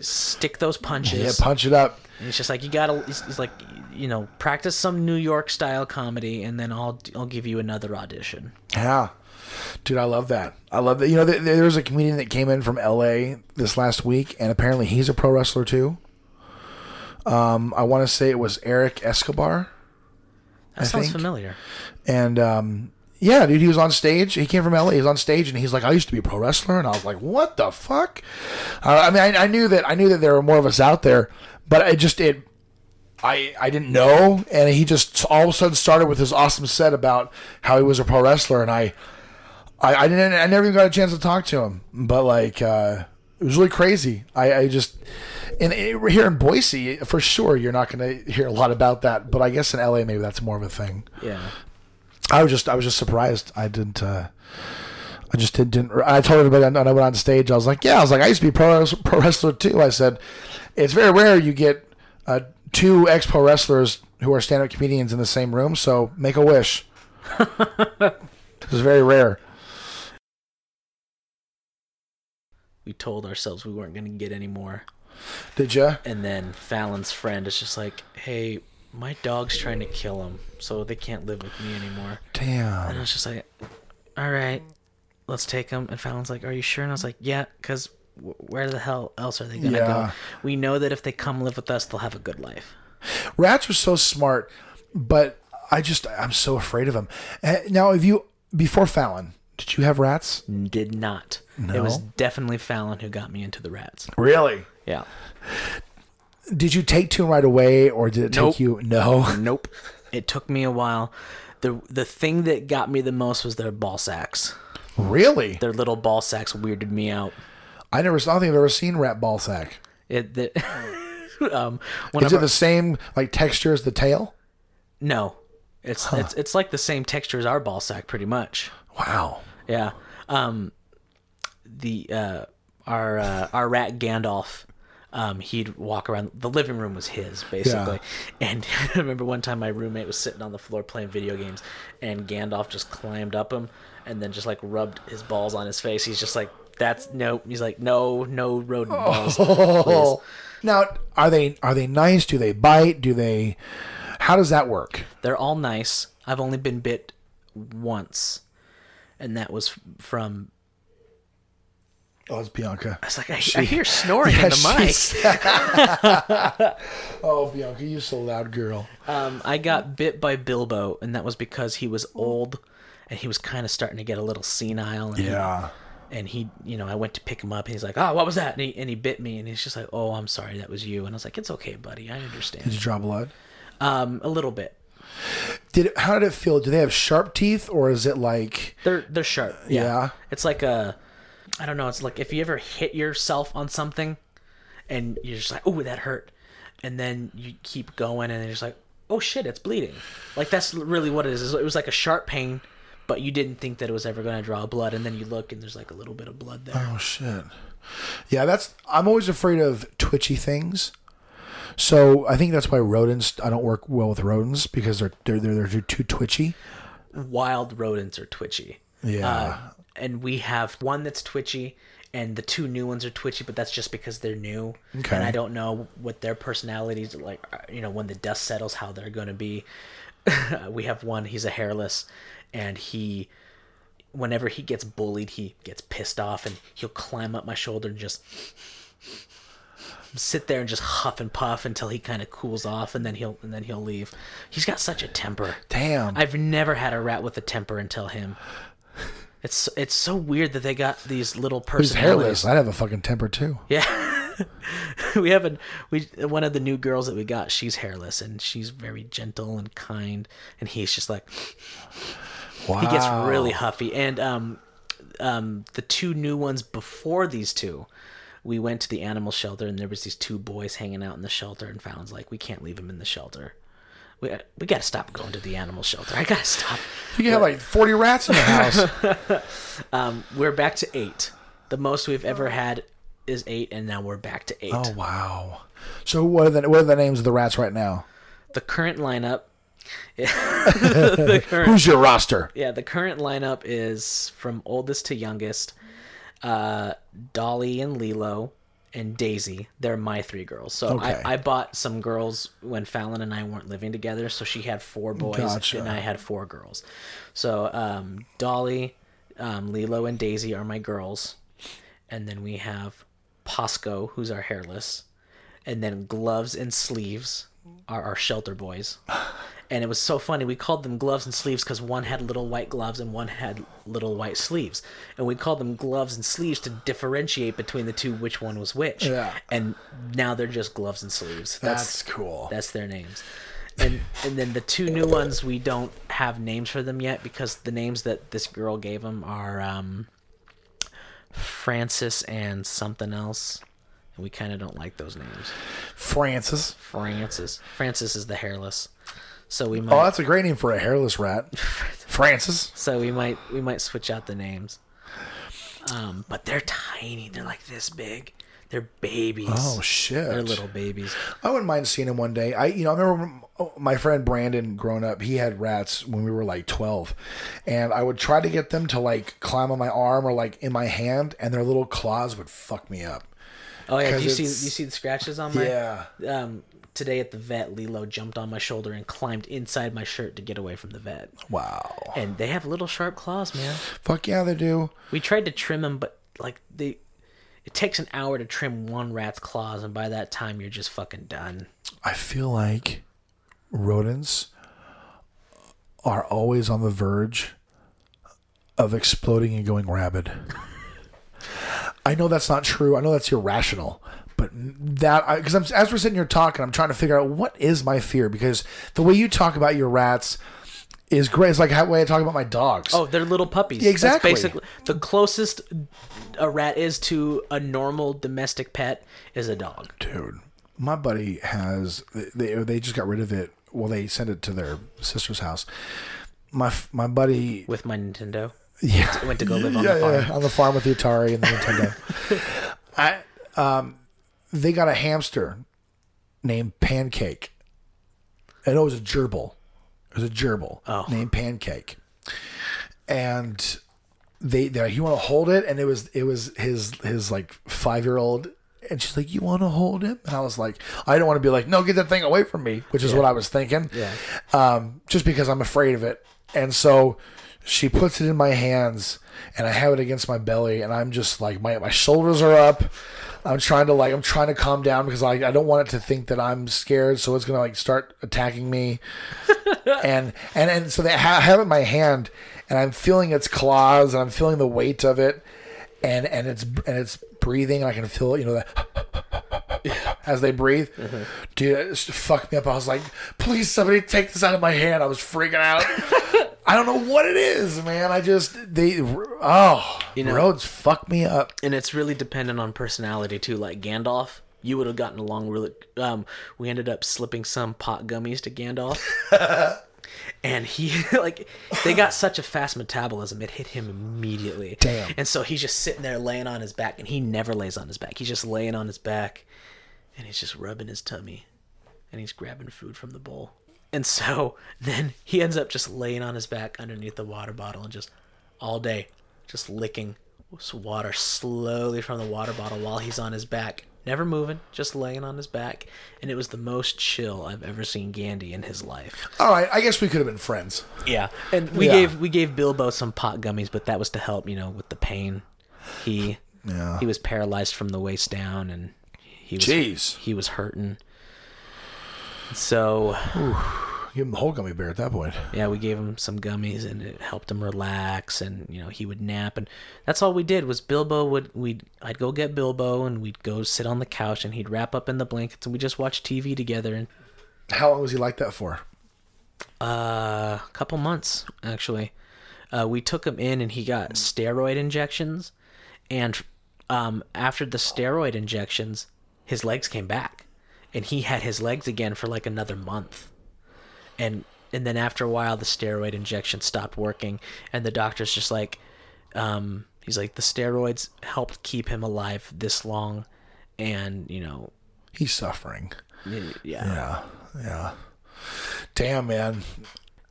stick those punches. Yeah, punch it up. And it's just like you gotta. He's, he's like, you know, practice some New York style comedy, and then I'll I'll give you another audition. Yeah. Dude, I love that. I love that. You know, th- there was a comedian that came in from LA this last week, and apparently he's a pro wrestler too. Um, I want to say it was Eric Escobar, That I sounds think- familiar. and um, yeah, dude, he was on stage. He came from LA. He was on stage, and he's like, "I used to be a pro wrestler," and I was like, "What the fuck?" Uh, I mean, I, I knew that I knew that there were more of us out there, but I just it I I didn't know, and he just all of a sudden started with his awesome set about how he was a pro wrestler, and I I, I didn't I never even got a chance to talk to him, but like uh, it was really crazy. I, I just and it, here in Boise for sure you're not going to hear a lot about that, but I guess in LA maybe that's more of a thing. Yeah. I was just I was just surprised. I didn't. Uh, I just didn't, didn't. I told everybody when I went on stage. I was like, yeah. I was like, I used to be a pro pro wrestler too. I said, it's very rare you get uh, two expo wrestlers who are stand up comedians in the same room. So make a wish. it's very rare. We told ourselves we weren't going to get any more. Did you? And then Fallon's friend is just like, hey, my dog's trying to kill him, so they can't live with me anymore. Damn. And I was just like, all right, let's take him. And Fallon's like, are you sure? And I was like, yeah, because where the hell else are they going to Yeah. go? We know that if they come live with us, they'll have a good life. Rats are so smart, but I just I'm so afraid of them. Uh, Now, have you before Fallon? Did you have rats? Did not. No? It was definitely Fallon who got me into the rats. Really? Yeah. Did you take to them right away, or did it take you? No. Nope. It took me a while. The the thing that got me the most was their ball sacks. Really? Their little ball sacks weirded me out. I never. Saw. I don't think I've ever seen rat ball sack. It that um Is it the same like texture as the tail? no. It's it's it's like the same texture as our ball sack pretty much. Wow. Yeah. Um the uh our uh, our rat Gandalf um, he'd walk around. The living room was his, basically. And I remember one time my roommate was sitting on the floor playing video games, and Gandalf just climbed up him and then just like rubbed his balls on his face. He's just like, "That's nope." He's like, "No, no rodent balls." please." Now, are they are they nice? Do they bite? Do they? How does that work? They're all nice. I've only been bit once, and that was from. Oh, it's Bianca. I was like, I, I hear snoring in the mic. oh, Bianca, you're so loud, girl. Um, I got bit by Bilbo, and that was because he was old, and he was kind of starting to get a little senile. And Yeah. And he, you know, I went to pick him up, and he's like, "Oh, what was that?" And he and he bit me, and he's just like, "Oh, I'm sorry, that was you." And I was like, "It's okay, buddy, I understand. Did you draw blood? Um, a little bit. Did it, how did it feel? Do they have sharp teeth, or is it like? They're they're sharp. Yeah. Yeah. It's like a, I don't know. It's like if you ever hit yourself on something, and you're just like, "Oh, that hurt," and then you keep going, and you're just like, "Oh shit, it's bleeding." Like that's really what it is. It was like a sharp pain, but you didn't think that it was ever going to draw blood, and then you look, and there's like a little bit of blood there. Oh shit. Yeah, that's. I'm always afraid of twitchy things. So I think that's why rodents. I don't work well with rodents because they're they're they're, they're too twitchy. Wild rodents are twitchy. Yeah. Uh, and we have one that's twitchy, and the two new ones are twitchy, but that's just because they're new. Okay. And I don't know what their personalities are like. uh, You know, when the dust settles, how they're going to be. we have one. He's a hairless, and he, whenever he gets bullied, he gets pissed off, and he'll climb up my shoulder and just sit there and just huff and puff until he kind of cools off, and then he'll and then he'll leave. He's got such a temper. Damn. I've never had a rat with a temper until him. It's it's so weird that they got these little Who's hairless? I'd have a fucking temper too. Yeah. we have a we one of the new girls that we got. She's hairless and she's very gentle and kind, and he's just like Wow. he gets really huffy. And um, um, the two new ones before these two, we went to the animal shelter, and there was these two boys hanging out in the shelter, and Fallon's like, we can't leave them in the shelter. We, we gotta stop going to the animal shelter. I gotta stop. You have like 40 rats in the house. Um, we're back to eight. The most we've ever had is eight, and now we're back to eight. oh wow. So what are the what are the names of the rats right now? The current lineup. current, Who's your roster? yeah, the current lineup is from oldest to youngest. Uh, Dolly and Lilo and Daisy. They're my three girls. So Okay. I, I bought some girls when Fallon and I weren't living together. So she had four boys Gotcha. and I had four girls. So um, Dolly, um, Lilo, and Daisy are my girls. And then we have Posco, who's our hairless. And then Gloves and Sleeves are our shelter boys. and it was so funny. We called them gloves and sleeves because one had little white gloves and one had little white sleeves, and we called them gloves and sleeves to differentiate between the two which one was which. Yeah. And now they're just gloves and sleeves. That's cool. That's their names. And and then the two new ones we don't have names for them yet because the names that this girl gave them are um, Francis and something else. And we kind of don't like those names. Francis. Francis. Francis is the hairless. So we might Oh, that's a great name for a hairless rat. Francis. so we might we might switch out the names. Um, but they're tiny. They're like this big. They're babies. Oh shit. They're little babies. I wouldn't mind seeing him one day. I, you know, I remember my friend Brandon growing up. He had rats when we were like twelve, and I would try to get them to like climb on my arm or like in my hand, and their little claws would fuck me up. Oh yeah, do you see you see the scratches on my Yeah. um today at the vet, Lilo jumped on my shoulder and climbed inside my shirt to get away from the vet. Wow. And they have little sharp claws, man. Fuck yeah, they do. We tried to trim them, but like they, it takes an hour to trim one rat's claws, and by that time you're just fucking done. I feel like rodents are always on the verge of exploding and going rabid. I know that's not true. I know that's irrational, but that because I'm as we're sitting here talking, I'm trying to figure out what is my fear because the way you talk about your rats is great. It's like how way I talk about my dogs. Oh, they're little puppies. Yeah, exactly. That's basically the closest a rat is to a normal domestic pet is a dog. dude, my buddy has they they just got rid of it. Well, they sent it to their sister's house. My my buddy With my Nintendo, Yeah, went to go live on yeah, the farm. yeah, on the farm with the Atari and the Nintendo. I um, they got a hamster named Pancake, and it was a gerbil. It was a gerbil Oh. named Pancake, and they, they he want to hold it, and it was it was his his like five year old. And she's like, "You want to hold him?" And I was like, "I don't want to be like, no, get that thing away from me," which is what I was thinking. Yeah. Um, just because I'm afraid of it, and so she puts it in my hands, and I have it against my belly, and I'm just like, my my shoulders are up. I'm trying to like, I'm trying to calm down because like I don't want it to think that I'm scared, so it's gonna like start attacking me. and and and so they ha- have it in my hand, and I'm feeling its claws, and I'm feeling the weight of it, and and it's and it's breathing, and I can feel it, you know that as they breathe. Mm-hmm. Dude, it just fucked me up. I was like, please, somebody take this out of my hand. I was freaking out. I don't know what it is, man. I just they oh, You know- roads fuck me up. and it's really dependent on personality too. Like Gandalf, you would have gotten along really. Um, we ended up slipping some pot gummies to Gandalf, and he like they got such a fast metabolism, it hit him immediately. Damn. And so he's just sitting there laying on his back, and he never lays on his back. He's just laying on his back, and he's just rubbing his tummy, and he's grabbing food from the bowl. And so then he ends up just laying on his back underneath the water bottle and just all day just licking water slowly from the water bottle while he's on his back, never moving, just laying on his back. And it was the most chill I've ever seen Gandhi in his life. All right, I guess we could have been friends. Yeah, and we Yeah. gave we gave Bilbo some pot gummies, but that was to help, you know, with the pain. He Yeah. he was paralyzed from the waist down, and he was Jeez. he was hurting. So Give him the whole gummy bear at that point. yeah, we gave him some gummies, and it helped him relax, and you know he would nap, and that's all we did was Bilbo would we I'd go get Bilbo, and we'd go sit on the couch, and he'd wrap up in the blankets, and we just watch TV together, and How long was he like that for? uh, a couple months actually. Uh, we took him in, and he got steroid injections, and um, after the steroid injections, his legs came back, and he had his legs again for like another month, and and then after a while, the steroid injection stopped working, and the doctor's just like, um, he's like, the steroids helped keep him alive this long, and you know, He's suffering. yeah, Yeah, yeah. Damn, man.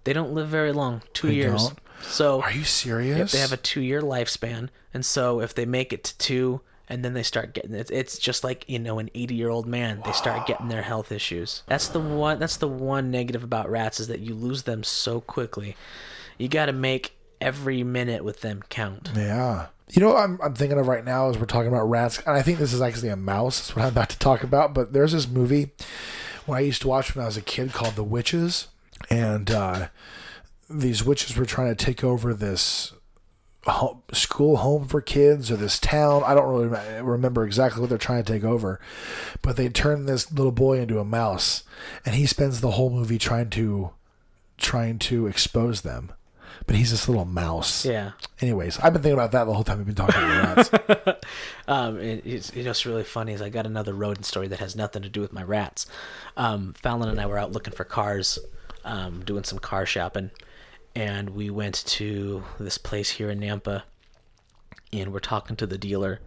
they don't live very long, two They years. don't? So Are you serious? They have a two-year lifespan, and so if they make it to two, and then they start getting it, it's just like you know an eighty-year-old man. They start getting their health issues. That's the one. That's the one negative about rats is that you lose them so quickly. You got to make every minute with them count. Yeah. You know what I'm, I'm thinking of right now as we're talking about rats, and I think this is actually a mouse. That's what I'm about to talk about. But there's this movie when I used to watch when I was a kid called The Witches, and uh, these witches were trying to take over this home, school home for kids or this town. I don't really remember exactly what they're trying to take over, but they turn this little boy into a mouse, and he spends the whole movie trying to trying to expose them. But he's this little mouse. Yeah. Anyways, I've been thinking about that the whole time we've been talking about rats. Um, it, it's, you know, what's really funny is I got another rodent story that has nothing to do with my rats. Um, Fallon and I were out looking for cars, um, doing some car shopping, and we went to this place here in Nampa, and we're talking to the dealer,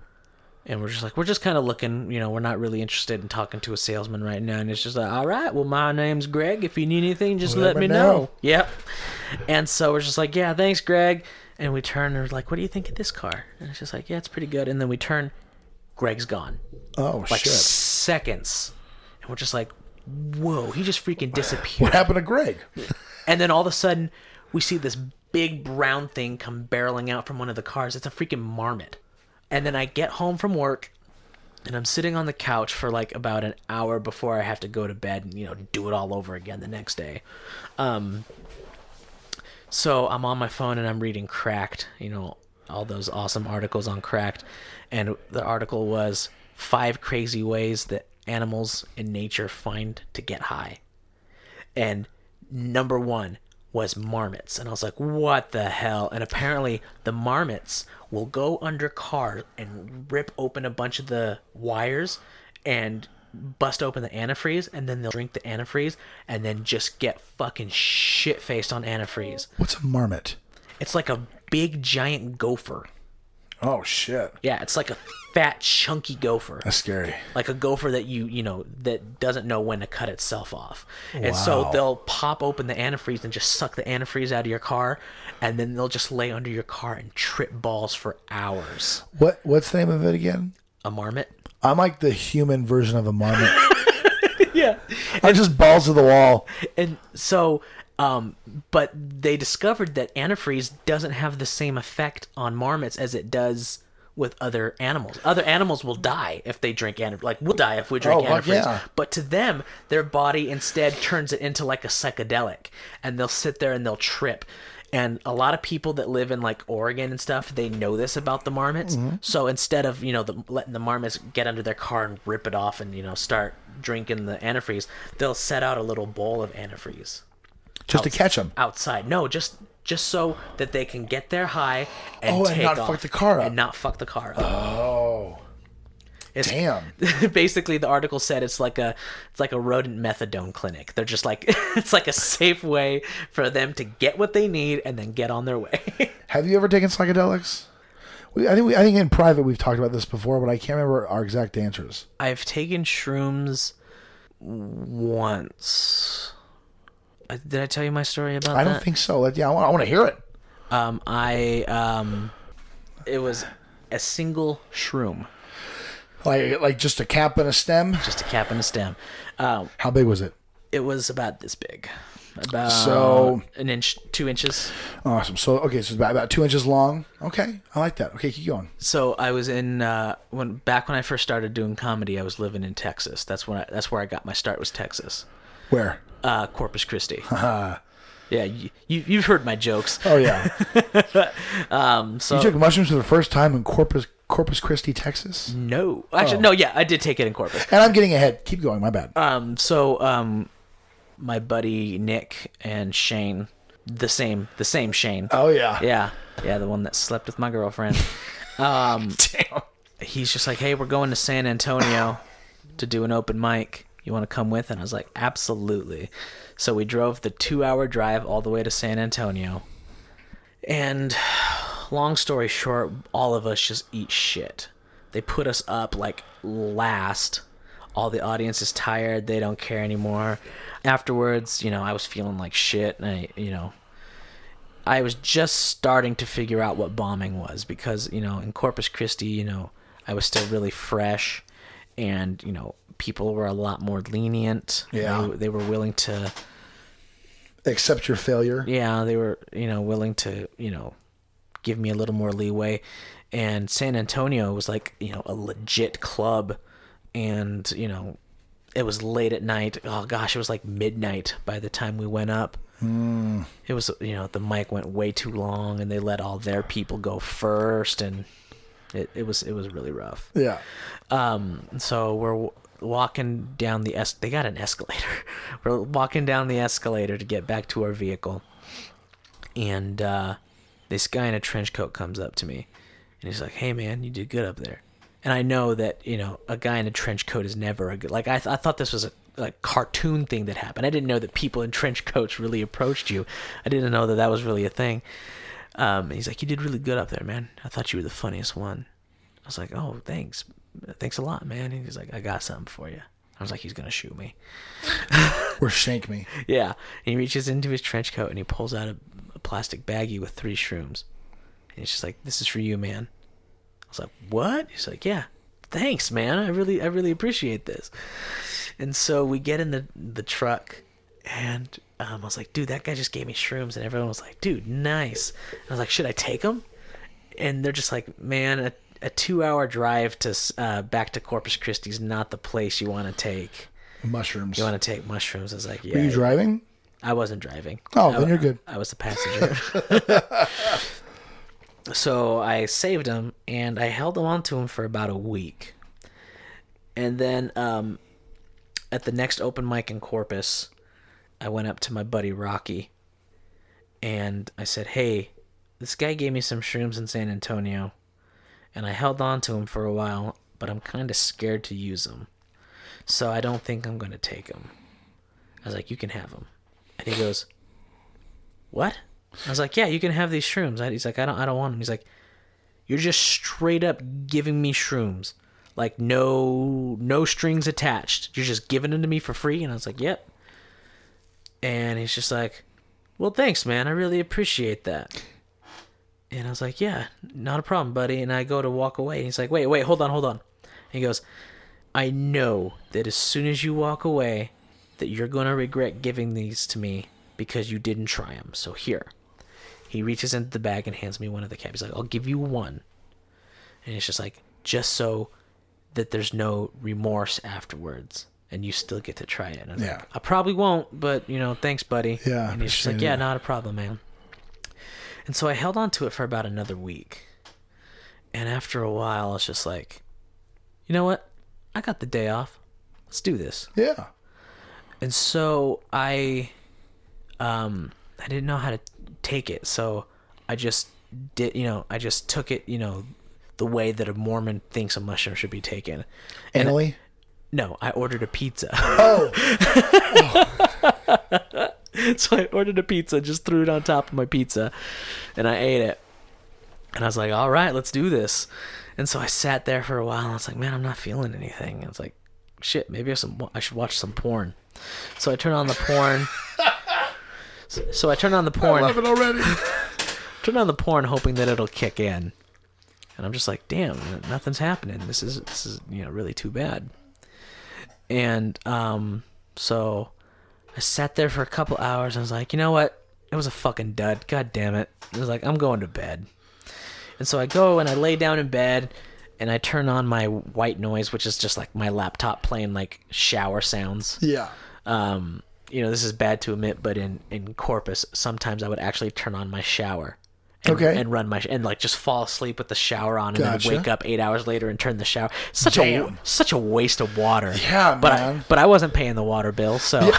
and we're just like, we're just kind of looking, you know, we're not really interested in talking to a salesman right now, and it's just like, all right, well, my name's Greg. If you need anything, just let, Let me know. know. Yep. And so we're just like, yeah, thanks, Greg. And we turn and we're like, what do you think of this car? And it's just like, yeah, it's pretty good. And then we turn, Greg's gone. Oh Like shit! seconds. And we're just like, whoa, he just freaking disappeared. What happened to Greg? And then all of a sudden, we see this big brown thing come barreling out from one of the cars. It's a freaking marmot. And then I get home from work and I'm sitting on the couch for like about an hour before I have to go to bed and, you know, do it all over again the next day. Um, so I'm on my phone and I'm reading Cracked, you know, all those awesome articles on Cracked. And the article was five crazy ways that animals in nature find to get high and number one was marmots. And i was like what the hell? And apparently the marmots will go under cars and rip open a bunch of the wires and bust open the antifreeze and then they'll drink the antifreeze and then just get fucking shit faced on antifreeze. What's a marmot? it's like a big giant gopher Oh shit! yeah it's like a fat chunky gopher That's scary. like a gopher that you you know that doesn't know when to cut itself off and so they'll pop open the antifreeze and just suck the antifreeze out of your car and then they'll just lay under your car and trip balls for hours What What's the name of it again? a marmot I'm like the human version of a marmot. yeah I'm just balls to the wall. and so um but they discovered that antifreeze doesn't have the same effect on marmots as it does with other animals. Other animals will die if they drink antifreeze. Like we'll die if we drink Oh, antifreeze. yeah. But to them, their body instead turns it into like a psychedelic, and they'll sit there and they'll trip. And a lot of people that live in like Oregon and stuff, they know this about the marmots. Mm-hmm. So instead of you know the, letting the marmots get under their car and rip it off and you know start drinking the antifreeze, they'll set out a little bowl of antifreeze Just to catch them. outside. No, just just so that they can get their high and Oh, and take not off fuck the car up. and not fuck the car up. Oh It's- damn! basically the article said it's like a it's like a rodent methadone clinic. They're just like it's like a safe way for them to get what they need and then get on their way. Have you ever taken psychedelics? We, I think we, I think in private we've talked about this before, but I can't remember our exact answers. I've taken shrooms once. Uh, Did I tell you my story about that? I that? don't think so. Like, yeah, I want, I want to hear it. Um, I um, it was a single shroom, Like like just a cap and a stem. just a cap and a stem. Um, How big was it? it was about this big, about So- an inch, two inches. Awesome. So okay, so it's about, about two inches long. Okay, I like that. Okay, keep going. So I was in uh, when back when I first started doing comedy, I was living in Texas. That's when I, that's where I got my start was Texas, Where? Uh, Corpus Christi. yeah, you, you you've heard my jokes. Oh yeah. Um, so you took mushrooms for the first time in Corpus Corpus Christi, Texas. no, actually Oh. no, yeah, I did take it in Corpus. And I'm getting ahead. Keep going. My bad. Um, so um, my buddy Nick and Shane, the same the same Shane. Oh yeah. Yeah, yeah, the one that slept with my girlfriend. Um, Damn. he's just like, "Hey, we're going to San Antonio to do an open mic. You want to come with?" And I was like, "Absolutely." So we drove the two-hour drive all the way to San Antonio. And long story short, all of us just eat shit. They put us up like last. All the audience is tired. They don't care anymore. Afterwards, you know, I was feeling like shit, and I, you know, I was just starting to figure out what bombing was because, you know, in Corpus Christi, you know, I was still really fresh and, you know, people were a lot more lenient. Yeah. They, they were willing to, Accept your failure. yeah, they were, you know, willing to, you know, give me a little more leeway. And San Antonio was like, you know, a legit club. And, you know, it was late at night. Oh gosh, it was like midnight by the time we went up. It was you know the mic went way too long, and they let all their people go first, and it, it was it was really rough. Yeah. Um, so we're walking down the es- they got an escalator. we're walking down the escalator to get back to our vehicle, and uh, this guy in a trench coat comes up to me, and he's like, "Hey man, you did good up there." And I know that you know a guy in a trench coat is never a good. Like I, th- I thought this was a like cartoon thing that happened. I didn't know that people in trench coats really approached you. I didn't know that that was really a thing. Um, he's like, "You did really good up there, man. I thought you were the funniest one." I was like, "Oh, thanks, thanks a lot, man." And he's like, "I got something for you." I was like, "He's gonna shoot me." Or shank me. Yeah. And he reaches into his trench coat and he pulls out a, a plastic baggie with three shrooms. And he's just like, "This is for you, man." I was like, "What?" He's like, "Yeah, thanks, man. I really, I really appreciate this." And so we get in the the truck, and um, I was like, "Dude, that guy just gave me shrooms," and everyone was like, "Dude, nice." And I was like, "Should I take them?" And they're just like, "Man, a, a two hour drive to uh, back to Corpus Christi is not the place you want to take. Mushrooms. You want to take mushrooms?" I was like, "Yeah." Were you driving? I wasn't driving. Oh, I- then you're good. I was the passenger. so I saved him and I held on to him for about a week. And then um, at the next open mic in Corpus, I went up to my buddy Rocky and I said, Hey, this guy gave me some shrooms in San Antonio and I held on to him for a while, but I'm kind of scared to use them. So I don't think I'm going to take them. I was like, You can have them. And he goes, "What?" I was like, "Yeah, you can have these shrooms." He's like, "I don't, I don't want them." He's like, "You're just straight up giving me shrooms, like no, no strings attached. You're just giving them to me for free." And I was like, "Yep." And he's just like, "Well, thanks, man. I really appreciate that." And I was like, "Yeah, not a problem, buddy." And I go to walk away, and he's like, "Wait, wait, hold on, hold on." And he goes, I know that as soon as you walk away, that you're going to regret giving these to me because you didn't try them. So here. He reaches into the bag and hands me one of the caps. He's like, I'll give you one. And it's just like, just so that there's no remorse afterwards and you still get to try it. And I was Yeah. like, I probably won't, but, you know, thanks, buddy. Yeah, And he's just like, yeah, not a problem, man. And so I held on to it for about another week. And after a while, I was just like, you know what? I got the day off. Let's do this. Yeah. And so I um I didn't know how to take it. So I just did, you know, I just took it, you know, the way that a Mormon thinks a mushroom should be taken. And Emily? no, I ordered a pizza. Oh. so I ordered a pizza, just threw it on top of my pizza, and I ate it. And I was like, all right, let's do this. And so I sat there for a while, and I was like, man, I'm not feeling anything. And it's like, shit, maybe I, some, I should watch some porn. So I turn on the porn. so, so I turn on the porn. I love it already. turn on the porn, hoping that it'll kick in. And I'm just like, damn, nothing's happening. This is this is you know really too bad. And um, so I sat there for a couple hours. and I was like, you know what? It was a fucking dud. God damn it. I was like, I'm going to bed. And so I go and I lay down in bed and I turn on my white noise, which is just like my laptop playing like shower sounds Yeah. um, you know, this is bad to admit, but in in Corpus, sometimes I would actually turn on my shower. And, Okay. And run my sh- and like just fall asleep with the shower on, and Gotcha. then wake up eight hours later and turn the shower. Such Damn. a such a waste of water. Yeah, but man. I, but I wasn't paying the water bill, so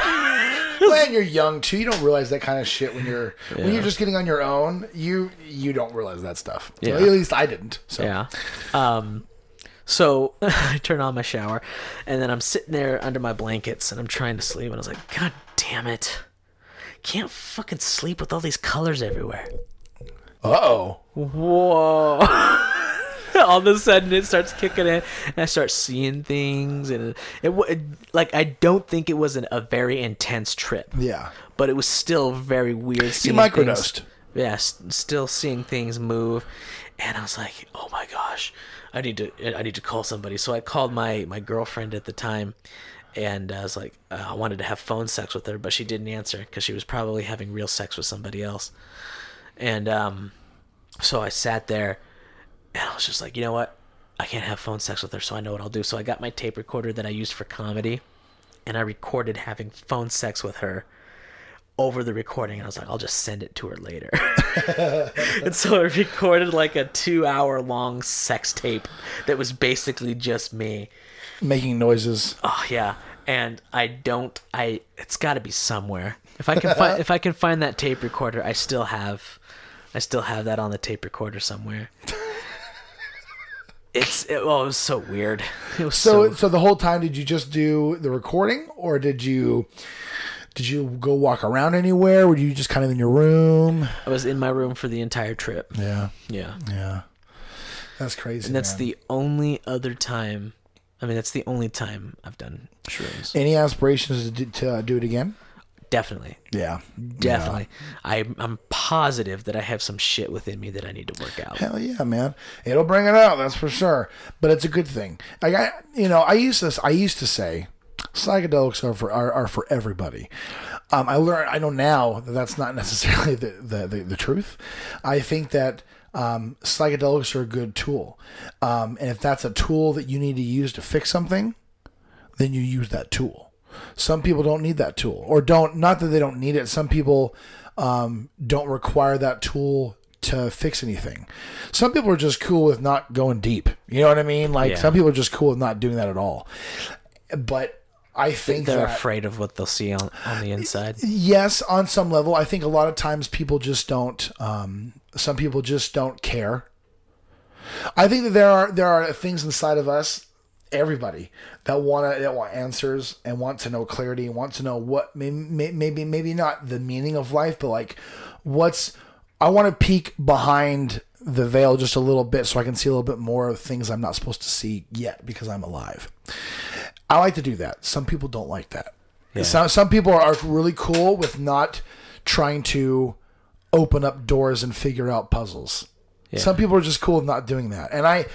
well, and you're young too. You don't realize that kind of shit when you're when you're just getting on your own. You you don't realize that stuff. Yeah. at least I didn't. So yeah. Um, so I turn on my shower, and then I'm sitting there under my blankets, and I'm trying to sleep, and I was like, God damn it, can't fucking sleep with all these colors everywhere. Uh oh. whoa all of a sudden it starts kicking in and i start seeing things and it, it, like i don't think it was an, a very intense trip. Yeah. but it was still very weird seeing microdosed. things, yeah s- still seeing things move. And i was like oh my gosh i need to i need to call somebody. So i called my my girlfriend at the time and i was like uh, i wanted to have phone sex with her but she didn't answer because she was probably having real sex with somebody else. And um so I sat there and I was just like, you know what? I can't have phone sex with her, so I know what I'll do. So I got my tape recorder that I used for comedy and I recorded having phone sex with her over the recording. And I was like, I'll just send it to her later. and so I recorded like a two hour long sex tape that was basically just me. Making noises. Oh yeah, and I don't. I it's got to be somewhere. If I can find if I can find that tape recorder, I still have, I still have that on the tape recorder somewhere. It's it, well, it was so weird. It was So, so, so the whole time, did you just do the recording, or did you did you go walk around anywhere? Were you just kind of in your room? I was in my room for the entire trip. Yeah, Yeah, yeah. That's crazy. and that's man. the only other time. I mean, that's the only time I've done shrooms. Any aspirations to do, to uh, do it again? Definitely, Yeah, definitely. I I'm positive that I have some shit within me that I need to work out. Hell yeah, man! It'll bring it out, that's for sure. But it's a good thing. Like I, you know, I used this, I used to say, psychedelics are for are, are for everybody. Um, I learned, I know now that that's not necessarily the the, the, the truth. I think that um, psychedelics are a good tool, um, and if that's a tool that you need to use to fix something, then you use that tool. Some people don't need that tool, or don't. Not that they don't need it. Some people um, don't require that tool to fix anything. Some people are just cool with not going deep. You know what I mean? Like Yeah. some people are just cool with not doing that at all. But I think They're that afraid of what they'll see on on the inside. yes, on some level, I think a lot of times people just don't. Um, some people just don't care. I think that there are there are things inside of us, everybody that want to that want answers and want to know clarity and want to know what maybe maybe maybe not the meaning of life, but like what's. I want to peek behind the veil just a little bit so I can see a little bit more of things I'm not supposed to see yet because I'm alive. I like to do that. Some people don't like that. Some some people are really cool with not trying to open up doors and figure out puzzles. Some people are just cool with not doing that, and I,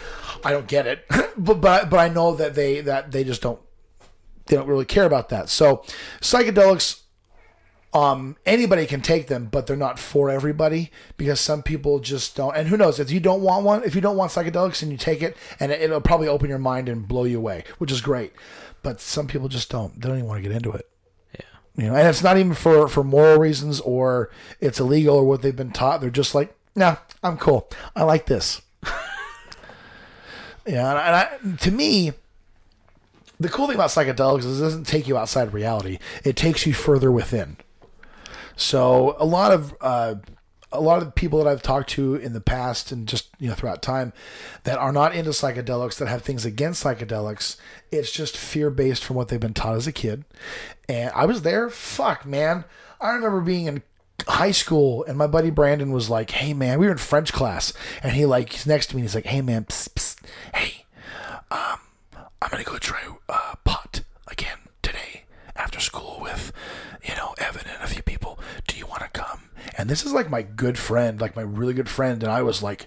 I don't get it, but but but I know that they that they just don't they don't really care about that. So psychedelics, um, anybody can take them, but they're not for everybody because some people just don't. And who knows if you don't want one, if you don't want psychedelics and you take it, and it, it'll probably open your mind and blow you away, which is great. But some people just don't. They don't even want to get into it. Yeah. You know, and it's not even for for moral reasons or it's illegal or what they've been taught. They're just like, nah, I'm cool. I like this. yeah, and, I, and I, to me, the cool thing about psychedelics is it doesn't take you outside reality. It takes you further within. So a lot of uh, a lot of people that I've talked to in the past and just you know throughout time that are not into psychedelics that have things against psychedelics, it's just fear based from what they've been taught as a kid. And I was there. Fuck, man. I remember being in high school and my buddy Brandon was like, "Hey, man, we were in French class," and he like he's next to me. And he's like, "Hey, man, psst, psst. hey, um, I'm gonna go try uh, pot again today after school with, you know, Evan and a few people. Do you want to come? And this is like my good friend, like my really good friend, and I was like,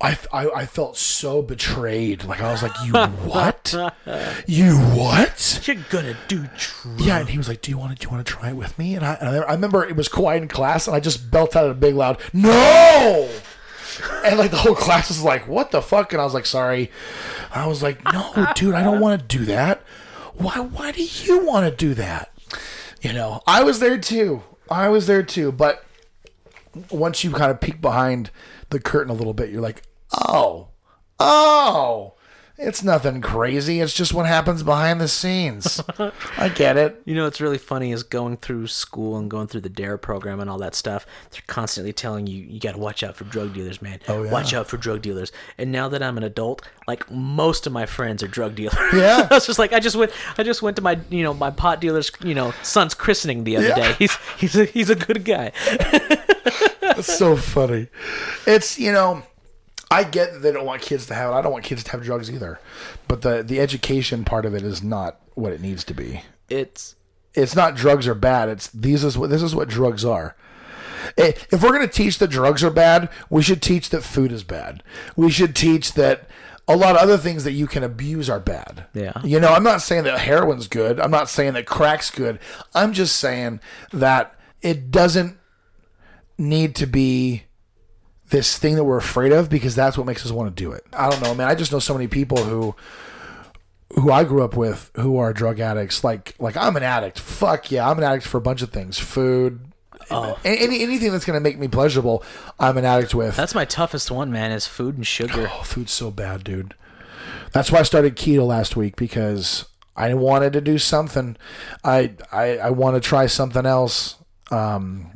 I, I, I felt so betrayed. Like I was like, you what? You what? You're gonna do drugs. Yeah, and he was like, "Do you want to? Do you want to try it with me?" And I, and I remember it was quiet in class, and I just belted out a big loud "No!" And like the whole class was like, "What the fuck?" And I was like, "Sorry." I was like, "No, dude, I don't want to do that. Why? Why do you want to do that?" You know, I was there too. I was there too. But once you kind of peek behind the curtain a little bit, you're like, "Oh, oh." It's nothing crazy. It's just what happens behind the scenes. I get it. You know what's really funny is going through school and going through the DARE program and all that stuff. They're constantly telling you you got to watch out for drug dealers, man. Oh, yeah. Watch out for drug dealers. And now that I'm an adult, like most of my friends are drug dealers. Yeah. I was just like I just went I just went to my you know my pot dealer's you know son's christening the other Yeah. day. He's he's a, he's a good guy. It's so funny. It's you know, I get that they don't want kids to have it. I don't want kids to have drugs either. But the the education part of it is not what it needs to be. It's It's not drugs are bad. It's these is what this is what drugs are. Eh, If we're gonna teach that drugs are bad, we should teach that food is bad. We should teach that a lot of other things that you can abuse are bad. Yeah. You know, I'm not saying that heroin's good. I'm not saying that crack's good. I'm just saying that it doesn't need to be this thing that we're afraid of because that's what makes us want to do it. I don't know, man. I just know so many people who who I grew up with who are drug addicts. Like like I'm an addict. Fuck yeah, I'm an addict for a bunch of things. Food, A- any anything that's gonna make me pleasurable, I'm an addict with. That's my toughest one, man. Is food and sugar. Oh, food's so bad, dude. That's why I started keto last week because I wanted to do something. I I, I want to try something else. Um,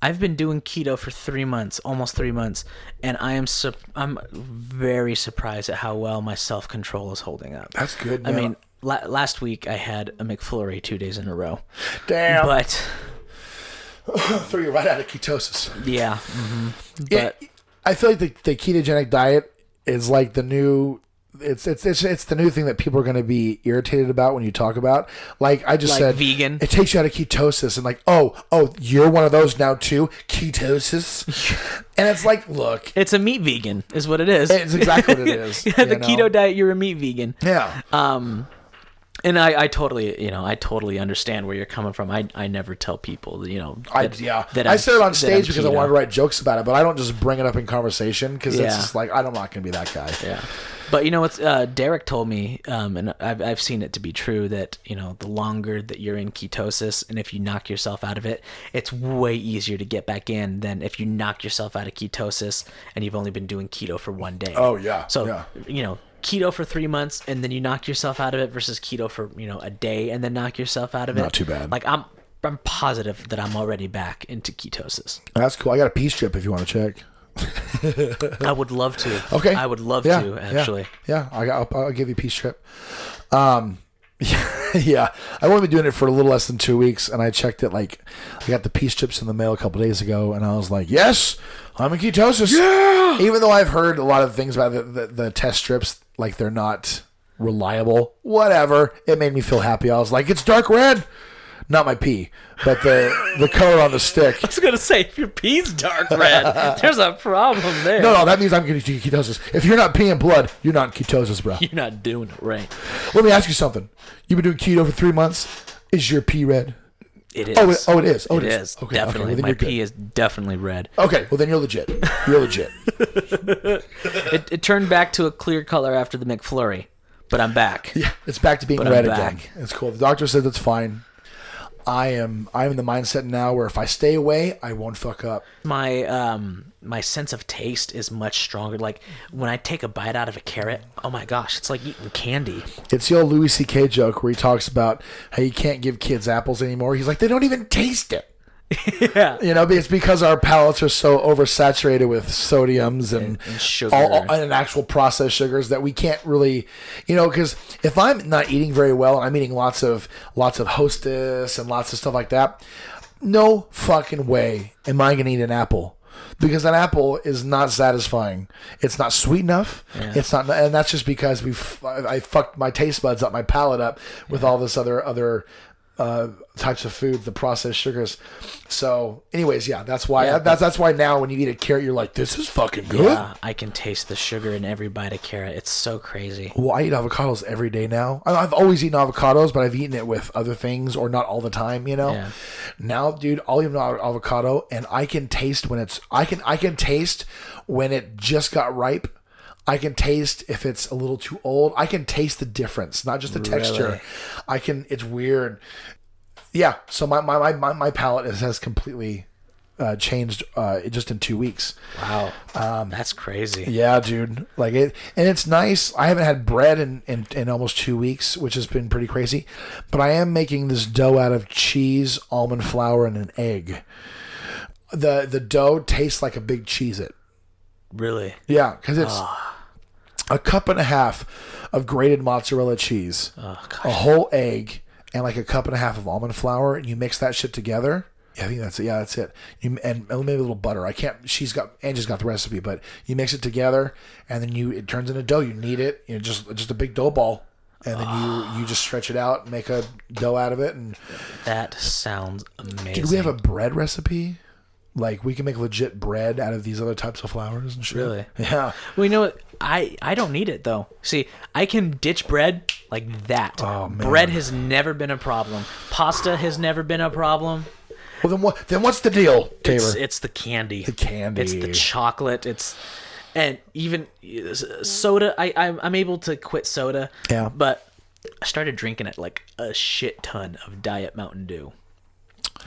I've been doing keto for three months, almost three months, and I am su- I'm very surprised at how well my self control is holding up. That's good, I mean, la- last week I had a McFlurry two days in a row, damn, but throw you right out of ketosis. yeah, hmm Yeah, but I feel like the, the ketogenic diet is like the new. It's it's it's it's the new thing that people are going to be irritated about when you talk about. Like I just Like said, vegan? It takes you out of ketosis, and like, oh, oh, you're one of those now too, ketosis. and it's like, look, it's a meat vegan, is what it is. it's exactly what it is. yeah, the know? keto diet, you're a meat vegan. Yeah, Um, and I, I totally, you know, I totally understand where you're coming from. I, I never tell people, you know, I yeah. that I I'm- said it on stage because I wanted to write jokes about it, but I don't just bring it up in conversation because it's just like I'm not going to be that guy. Yeah. But you know what? Uh, Derek told me, um, and I've, I've seen it to be true that you know the longer that you're in ketosis, and if you knock yourself out of it, it's way easier to get back in than if you knock yourself out of ketosis and you've only been doing keto for one day. Oh, yeah, So yeah. you know keto for three months and then you knock yourself out of it versus keto for you know a day and then knock yourself out of it. Not too bad. Like I'm. I'm positive that I'm already back into ketosis. That's cool. I got a pee strip if you want to check. I would love to. Okay. I would love Yeah, to yeah, actually. Yeah, I got, I'll, I'll give you pee strip. Um, yeah, I've only been doing it for a little less than two weeks, and I checked it. Like, I got the pee strips in the mail a couple days ago, and I was like, "Yes, I'm in ketosis." Yeah. Even though I've heard a lot of things about the, the, the test strips, like they're not reliable. Whatever. It made me feel happy. I was like, "It's dark red." Not my pee, but the the color on the stick. I was gonna say if your pee's dark red, there's a problem there. No, no, that means I'm getting to ketosis. If you're not peeing blood, you're not in ketosis, bro. You're not doing it right. Let me ask you something. You've been doing keto for three months. Is your pee red? It is. Oh, it- oh, it is. Oh, it it is. is. Okay, okay, definitely. well, My pee is definitely red. Okay, well then you're legit. You're legit. It, it turned back to a clear color after the McFlurry, but I'm back. yeah, it's back to being But red again. It's cool. The doctor says it's fine. I am. I'm in the mindset now where if I stay away, I won't fuck up. My um my sense of taste is much stronger. Like when I take a bite out of a carrot, oh my gosh, it's like eating candy. It's the old Louis C.K. joke where he talks about how you can't give kids apples anymore. He's like, they don't even taste it. yeah. You know, it's because our palates are so oversaturated with sodiums and, and sugar. all, all- and actual processed sugars that we can't really, you know, because if I'm not eating very well and I'm eating lots of lots of Hostess and lots of stuff like that, no fucking way am I gonna eat an apple. Because an apple is not satisfying. It's not sweet enough. It's not, and that's just because we, I fucked my taste buds up, my palate up with all this other other uh, types of foods, the processed sugars. So, anyways, yeah, that's why Yeah, that's that's why now when you eat a carrot, you're like, this is fucking good. Yeah, I can taste the sugar in every bite of carrot. It's so crazy. Well, I eat avocados every day now. I- I've always eaten avocados, but I've eaten it with other things or not all the time, you know. Yeah. Now, dude, I'll eat an avocado and I can taste when it's I can I can taste when it just got ripe. I can taste if it's a little too old. I can taste the difference, not just the texture. I can it's weird. Yeah, so my my my, my, palate has, has completely uh, changed uh, just in 2 weeks. Wow. um, That's crazy. Yeah, dude. Like it, and it's nice. I haven't had bread in, in, in almost two weeks, which has been pretty crazy. But I am making this dough out of cheese, almond flour, and an egg. the The dough tastes like a big cheese. It Really? yeah, because it's a cup and a half of grated mozzarella cheese, Oh a whole egg, and like a cup and a half of almond flour, and you mix that shit together. Yeah, I think that's it. Yeah, that's it. You, and maybe a little butter. I can't. She's got Angie's got the recipe, but you mix it together, and then you it turns into dough. You knead it. You know, just just a big dough ball, and then you ah. you just stretch it out, and make a dough out of it. And That sounds amazing. do we have a bread recipe? Like we can make legit bread out of these other types of flours and shit. Really? Yeah. Well, you know what? I I don't need it though. See, I can ditch bread like that. Oh, man. Bread has never been a problem. Pasta has never been a problem. Well, then what? Then what's the deal, Taber? It's, it's the candy. The candy. It's the chocolate. It's and even soda. I I'm, I'm able to quit soda. Yeah. But I started drinking it like a shit ton of Diet Mountain Dew.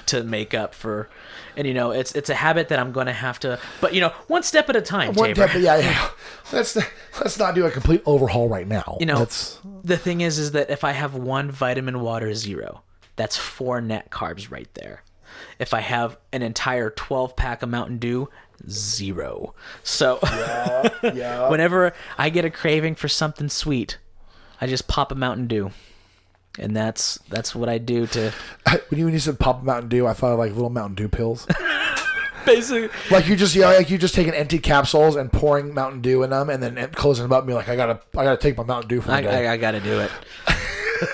To make up for and you know it's it's a habit that I'm going to have to but you know one step at a time One Taber. step- yeah, yeah. Let's let's not do a complete overhaul right now. you know Let's- the thing is is that if I have one vitamin water zero that's four net carbs right there if I have an entire 12 pack of Mountain Dew zero so yeah. whenever I get a craving for something sweet I just pop a Mountain Dew and that's that's what I do to when you when you said pop Mountain Dew, I thought of like little Mountain Dew pills. basically like you just yeah, like you just taking empty capsules and pouring Mountain Dew in them, and then closing them up and be like, I gotta I gotta take my Mountain Dew for the I, day. I, I got to do it.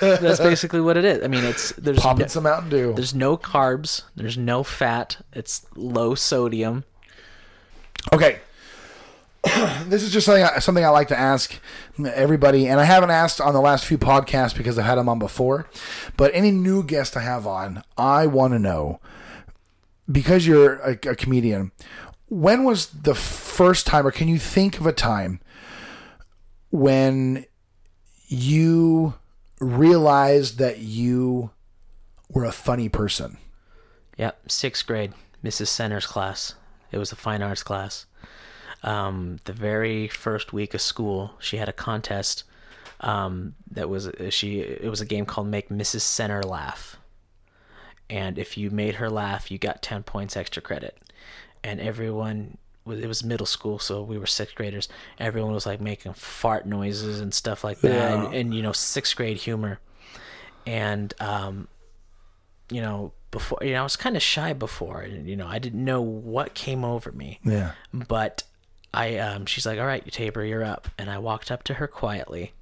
That's basically what it is. I mean, it's there's Popping no, some Mountain Dew. there's no carbs, there's no fat, it's low sodium. Okay. this is just something I, something I like to ask everybody, and I haven't asked on the last few podcasts because I've had them on before. But any new guest I have on, I want to know because you're a, a comedian. When was the first time, or can you think of a time when you realized that you were a funny person? Yep, sixth grade, Mrs. Center's class. It was a fine arts class. Um, the very first week of school, she had a contest. Um, that was she. It was a game called Make Mrs. Center Laugh, and if you made her laugh, you got ten points extra credit. And everyone, it was middle school, so we were sixth graders. Everyone was like making fart noises and stuff like that, Yeah. and, and you know sixth grade humor. And um, you know, before you know, I was kind of shy before, and you know, I didn't know what came over me. Yeah. But I, um, she's like, "All right, you Taber, you're up," and I walked up to her quietly,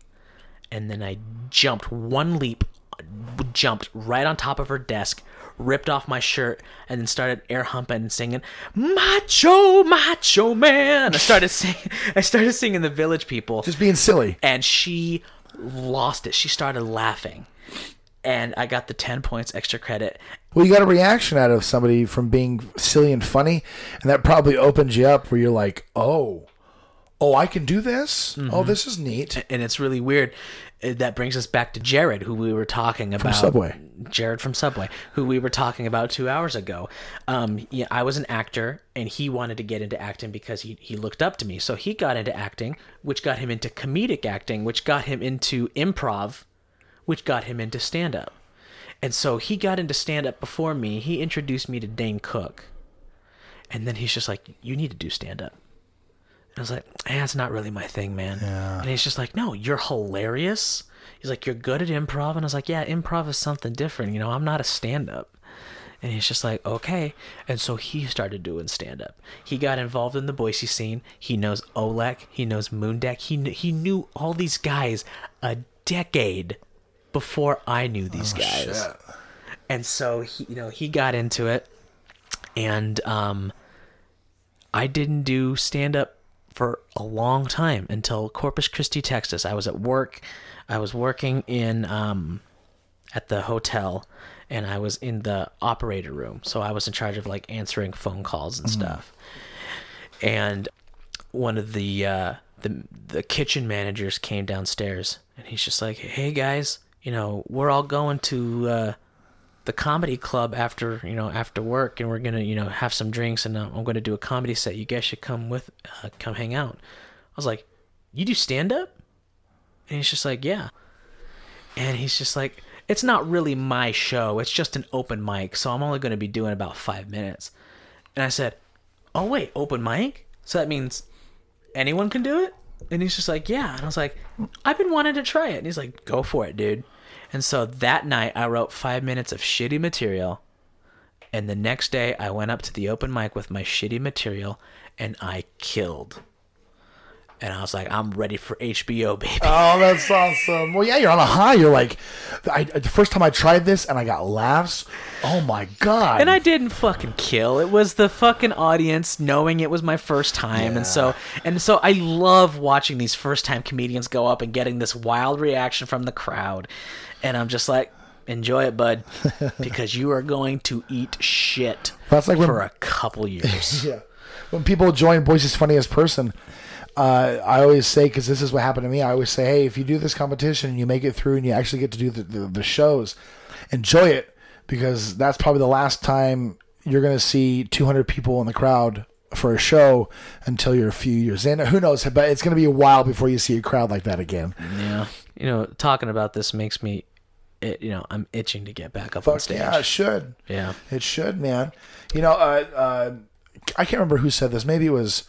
and then I jumped one leap, jumped right on top of her desk, ripped off my shirt, and then started air humping and singing "Macho, Macho Man." I started singing. I started singing the Village People Just being silly. and she lost it. She started laughing. And I got the 10 points extra credit. Well, you got a reaction out of somebody from being silly and funny, and that probably opens you up where you're like, oh, oh, I can do this. Oh, this is neat. And it's really weird. Uh, That brings us back to Jared, who we were talking about. Subway. Jared from Subway, who we were talking about two hours ago. Um, yeah, I was an actor, and he wanted to get into acting because he, he looked up to me. So he got into acting, which got him into comedic acting, which got him into improv, which got him into stand up. And so he got into stand up before me. He introduced me to Dane Cook. And then he's just like, You need to do stand up. And I was like, eh, it's not really my thing, man. And he's just like, No, you're hilarious. He's like, You're good at improv. And I was like, Yeah, improv is something different. You know, I'm not a stand up. And he's just like, okay. And so he started doing stand up. He got involved in the Boise scene. He knows Olek. He knows Moondeck. He, kn- he knew all these guys a decade before I knew these guys. And so he, you know, he got into it. And um, I didn't do stand up for a long time until Corpus Christi, Texas. I was at work. I was working in um, at the hotel, and I was in the operator room. So I was in charge of like answering phone calls and stuff. And one of the uh, the the kitchen managers came downstairs, and he's just like, "Hey guys, you know, we're all going to." Uh, the comedy club after you know after work and we're gonna you know have some drinks and uh, i'm gonna do a comedy set. You guys should come with uh, come hang out. I was like you do stand up and he's just like yeah. And he's just like it's not really my show. It's just an open mic so i'm only gonna be doing about five minutes. And i said oh wait open mic? So that means anyone can do it? And he's just like yeah. And i was like i've been wanting to try it. And he's like go for it dude and so that night I wrote five minutes of shitty material. And the next day I went up to the open mic with my shitty material and I killed. And I was like, I'm ready for HBO, baby. Oh, that's awesome. Well, yeah, you're on a high. You're like, I, the first time I tried this and I got laughs. Oh my god! and I didn't fucking kill. It was the fucking audience knowing it was my first time, and so and so I love watching these first time comedians go up and getting this wild reaction from the crowd, and I'm just like, enjoy it, bud, because you are going to eat shit That's like when- for a couple years. yeah. When people join Boise's Funniest Person, uh, I always say, because this is what happened to me, I always say, hey, if you do this competition and you make it through and you actually get to do the, the, the shows, enjoy it. because that's probably the last time you're going to see 200 people in the crowd for a show until you're a few years in. Who knows? But it's going to be a while before you see a crowd like that again. Yeah. You know, talking about this makes me, it, you know, I'm itching to get back up on stage. yeah, it should. Yeah. It should, man. You know, uh, uh, I can't remember who said this. Maybe it was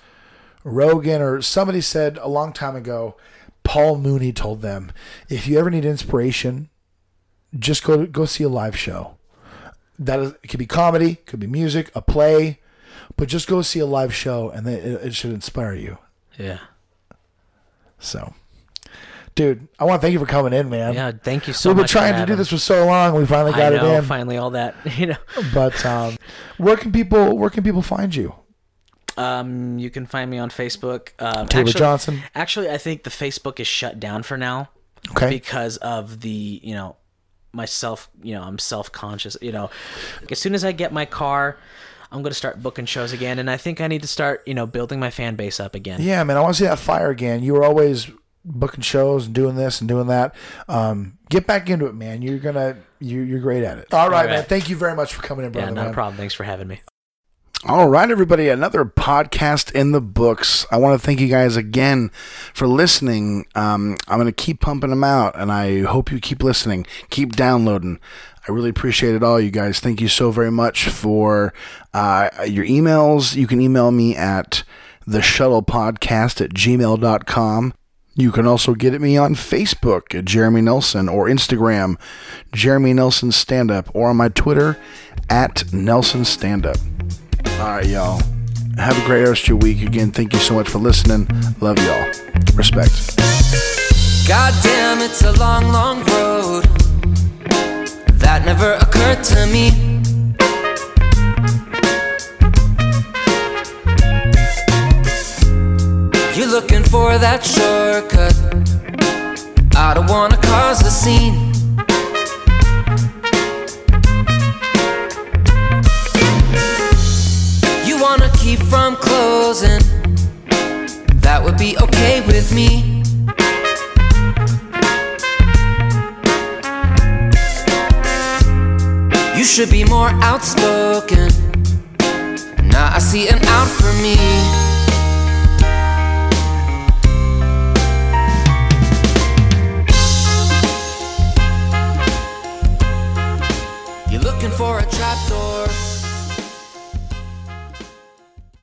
Rogan or somebody said a long time ago. Paul Mooney told them, if you ever need inspiration, just go go see a live show. That is, it could be comedy, could be music, a play, but just go see a live show, and it, it should inspire you. Yeah. So, dude, I want to thank you for coming in, man. Yeah. Thank you so We've been much. trying to do this for so long. We finally got know, it in. finally all that, you know. But um, where can people where can people find you? Um, you can find me on Facebook. Um, Taylor actually, Johnson. Actually, I think the Facebook is shut down for now Okay. because of the you know myself. You know, I'm self conscious. You know, as soon as I get my car, I'm gonna start booking shows again, and I think I need to start you know building my fan base up again. Yeah, man, I want to see that fire again. You were always booking shows and doing this and doing that. Um, get back into it, man. You're gonna you you're great at it. All right, right. man. Thank you very much for coming in, brother. Yeah, not man. problem. Thanks for having me. All right, everybody, another podcast in the books. I want to thank you guys again for listening. Um, I'm going to keep pumping them out, and I hope you keep listening, keep downloading. I really appreciate it all, you guys. Thank you so very much for uh, your emails. You can email me at the shuttle podcast at gmail.com. You can also get at me on Facebook at Jeremy Nelson or Instagram, Jeremy Nelson Stand Up, or on my Twitter at Nelson Stand Up. All right, y'all. Have a great rest of your week. Again, thank you so much for listening. Love y'all. Respect. God damn, it's a long, long road. That never occurred to me. For that shortcut. I don't wanna cause a scene. You wanna keep from closing. That would be okay with me. You should be more outspoken. Now I see an out for me. looking for a trapdoor.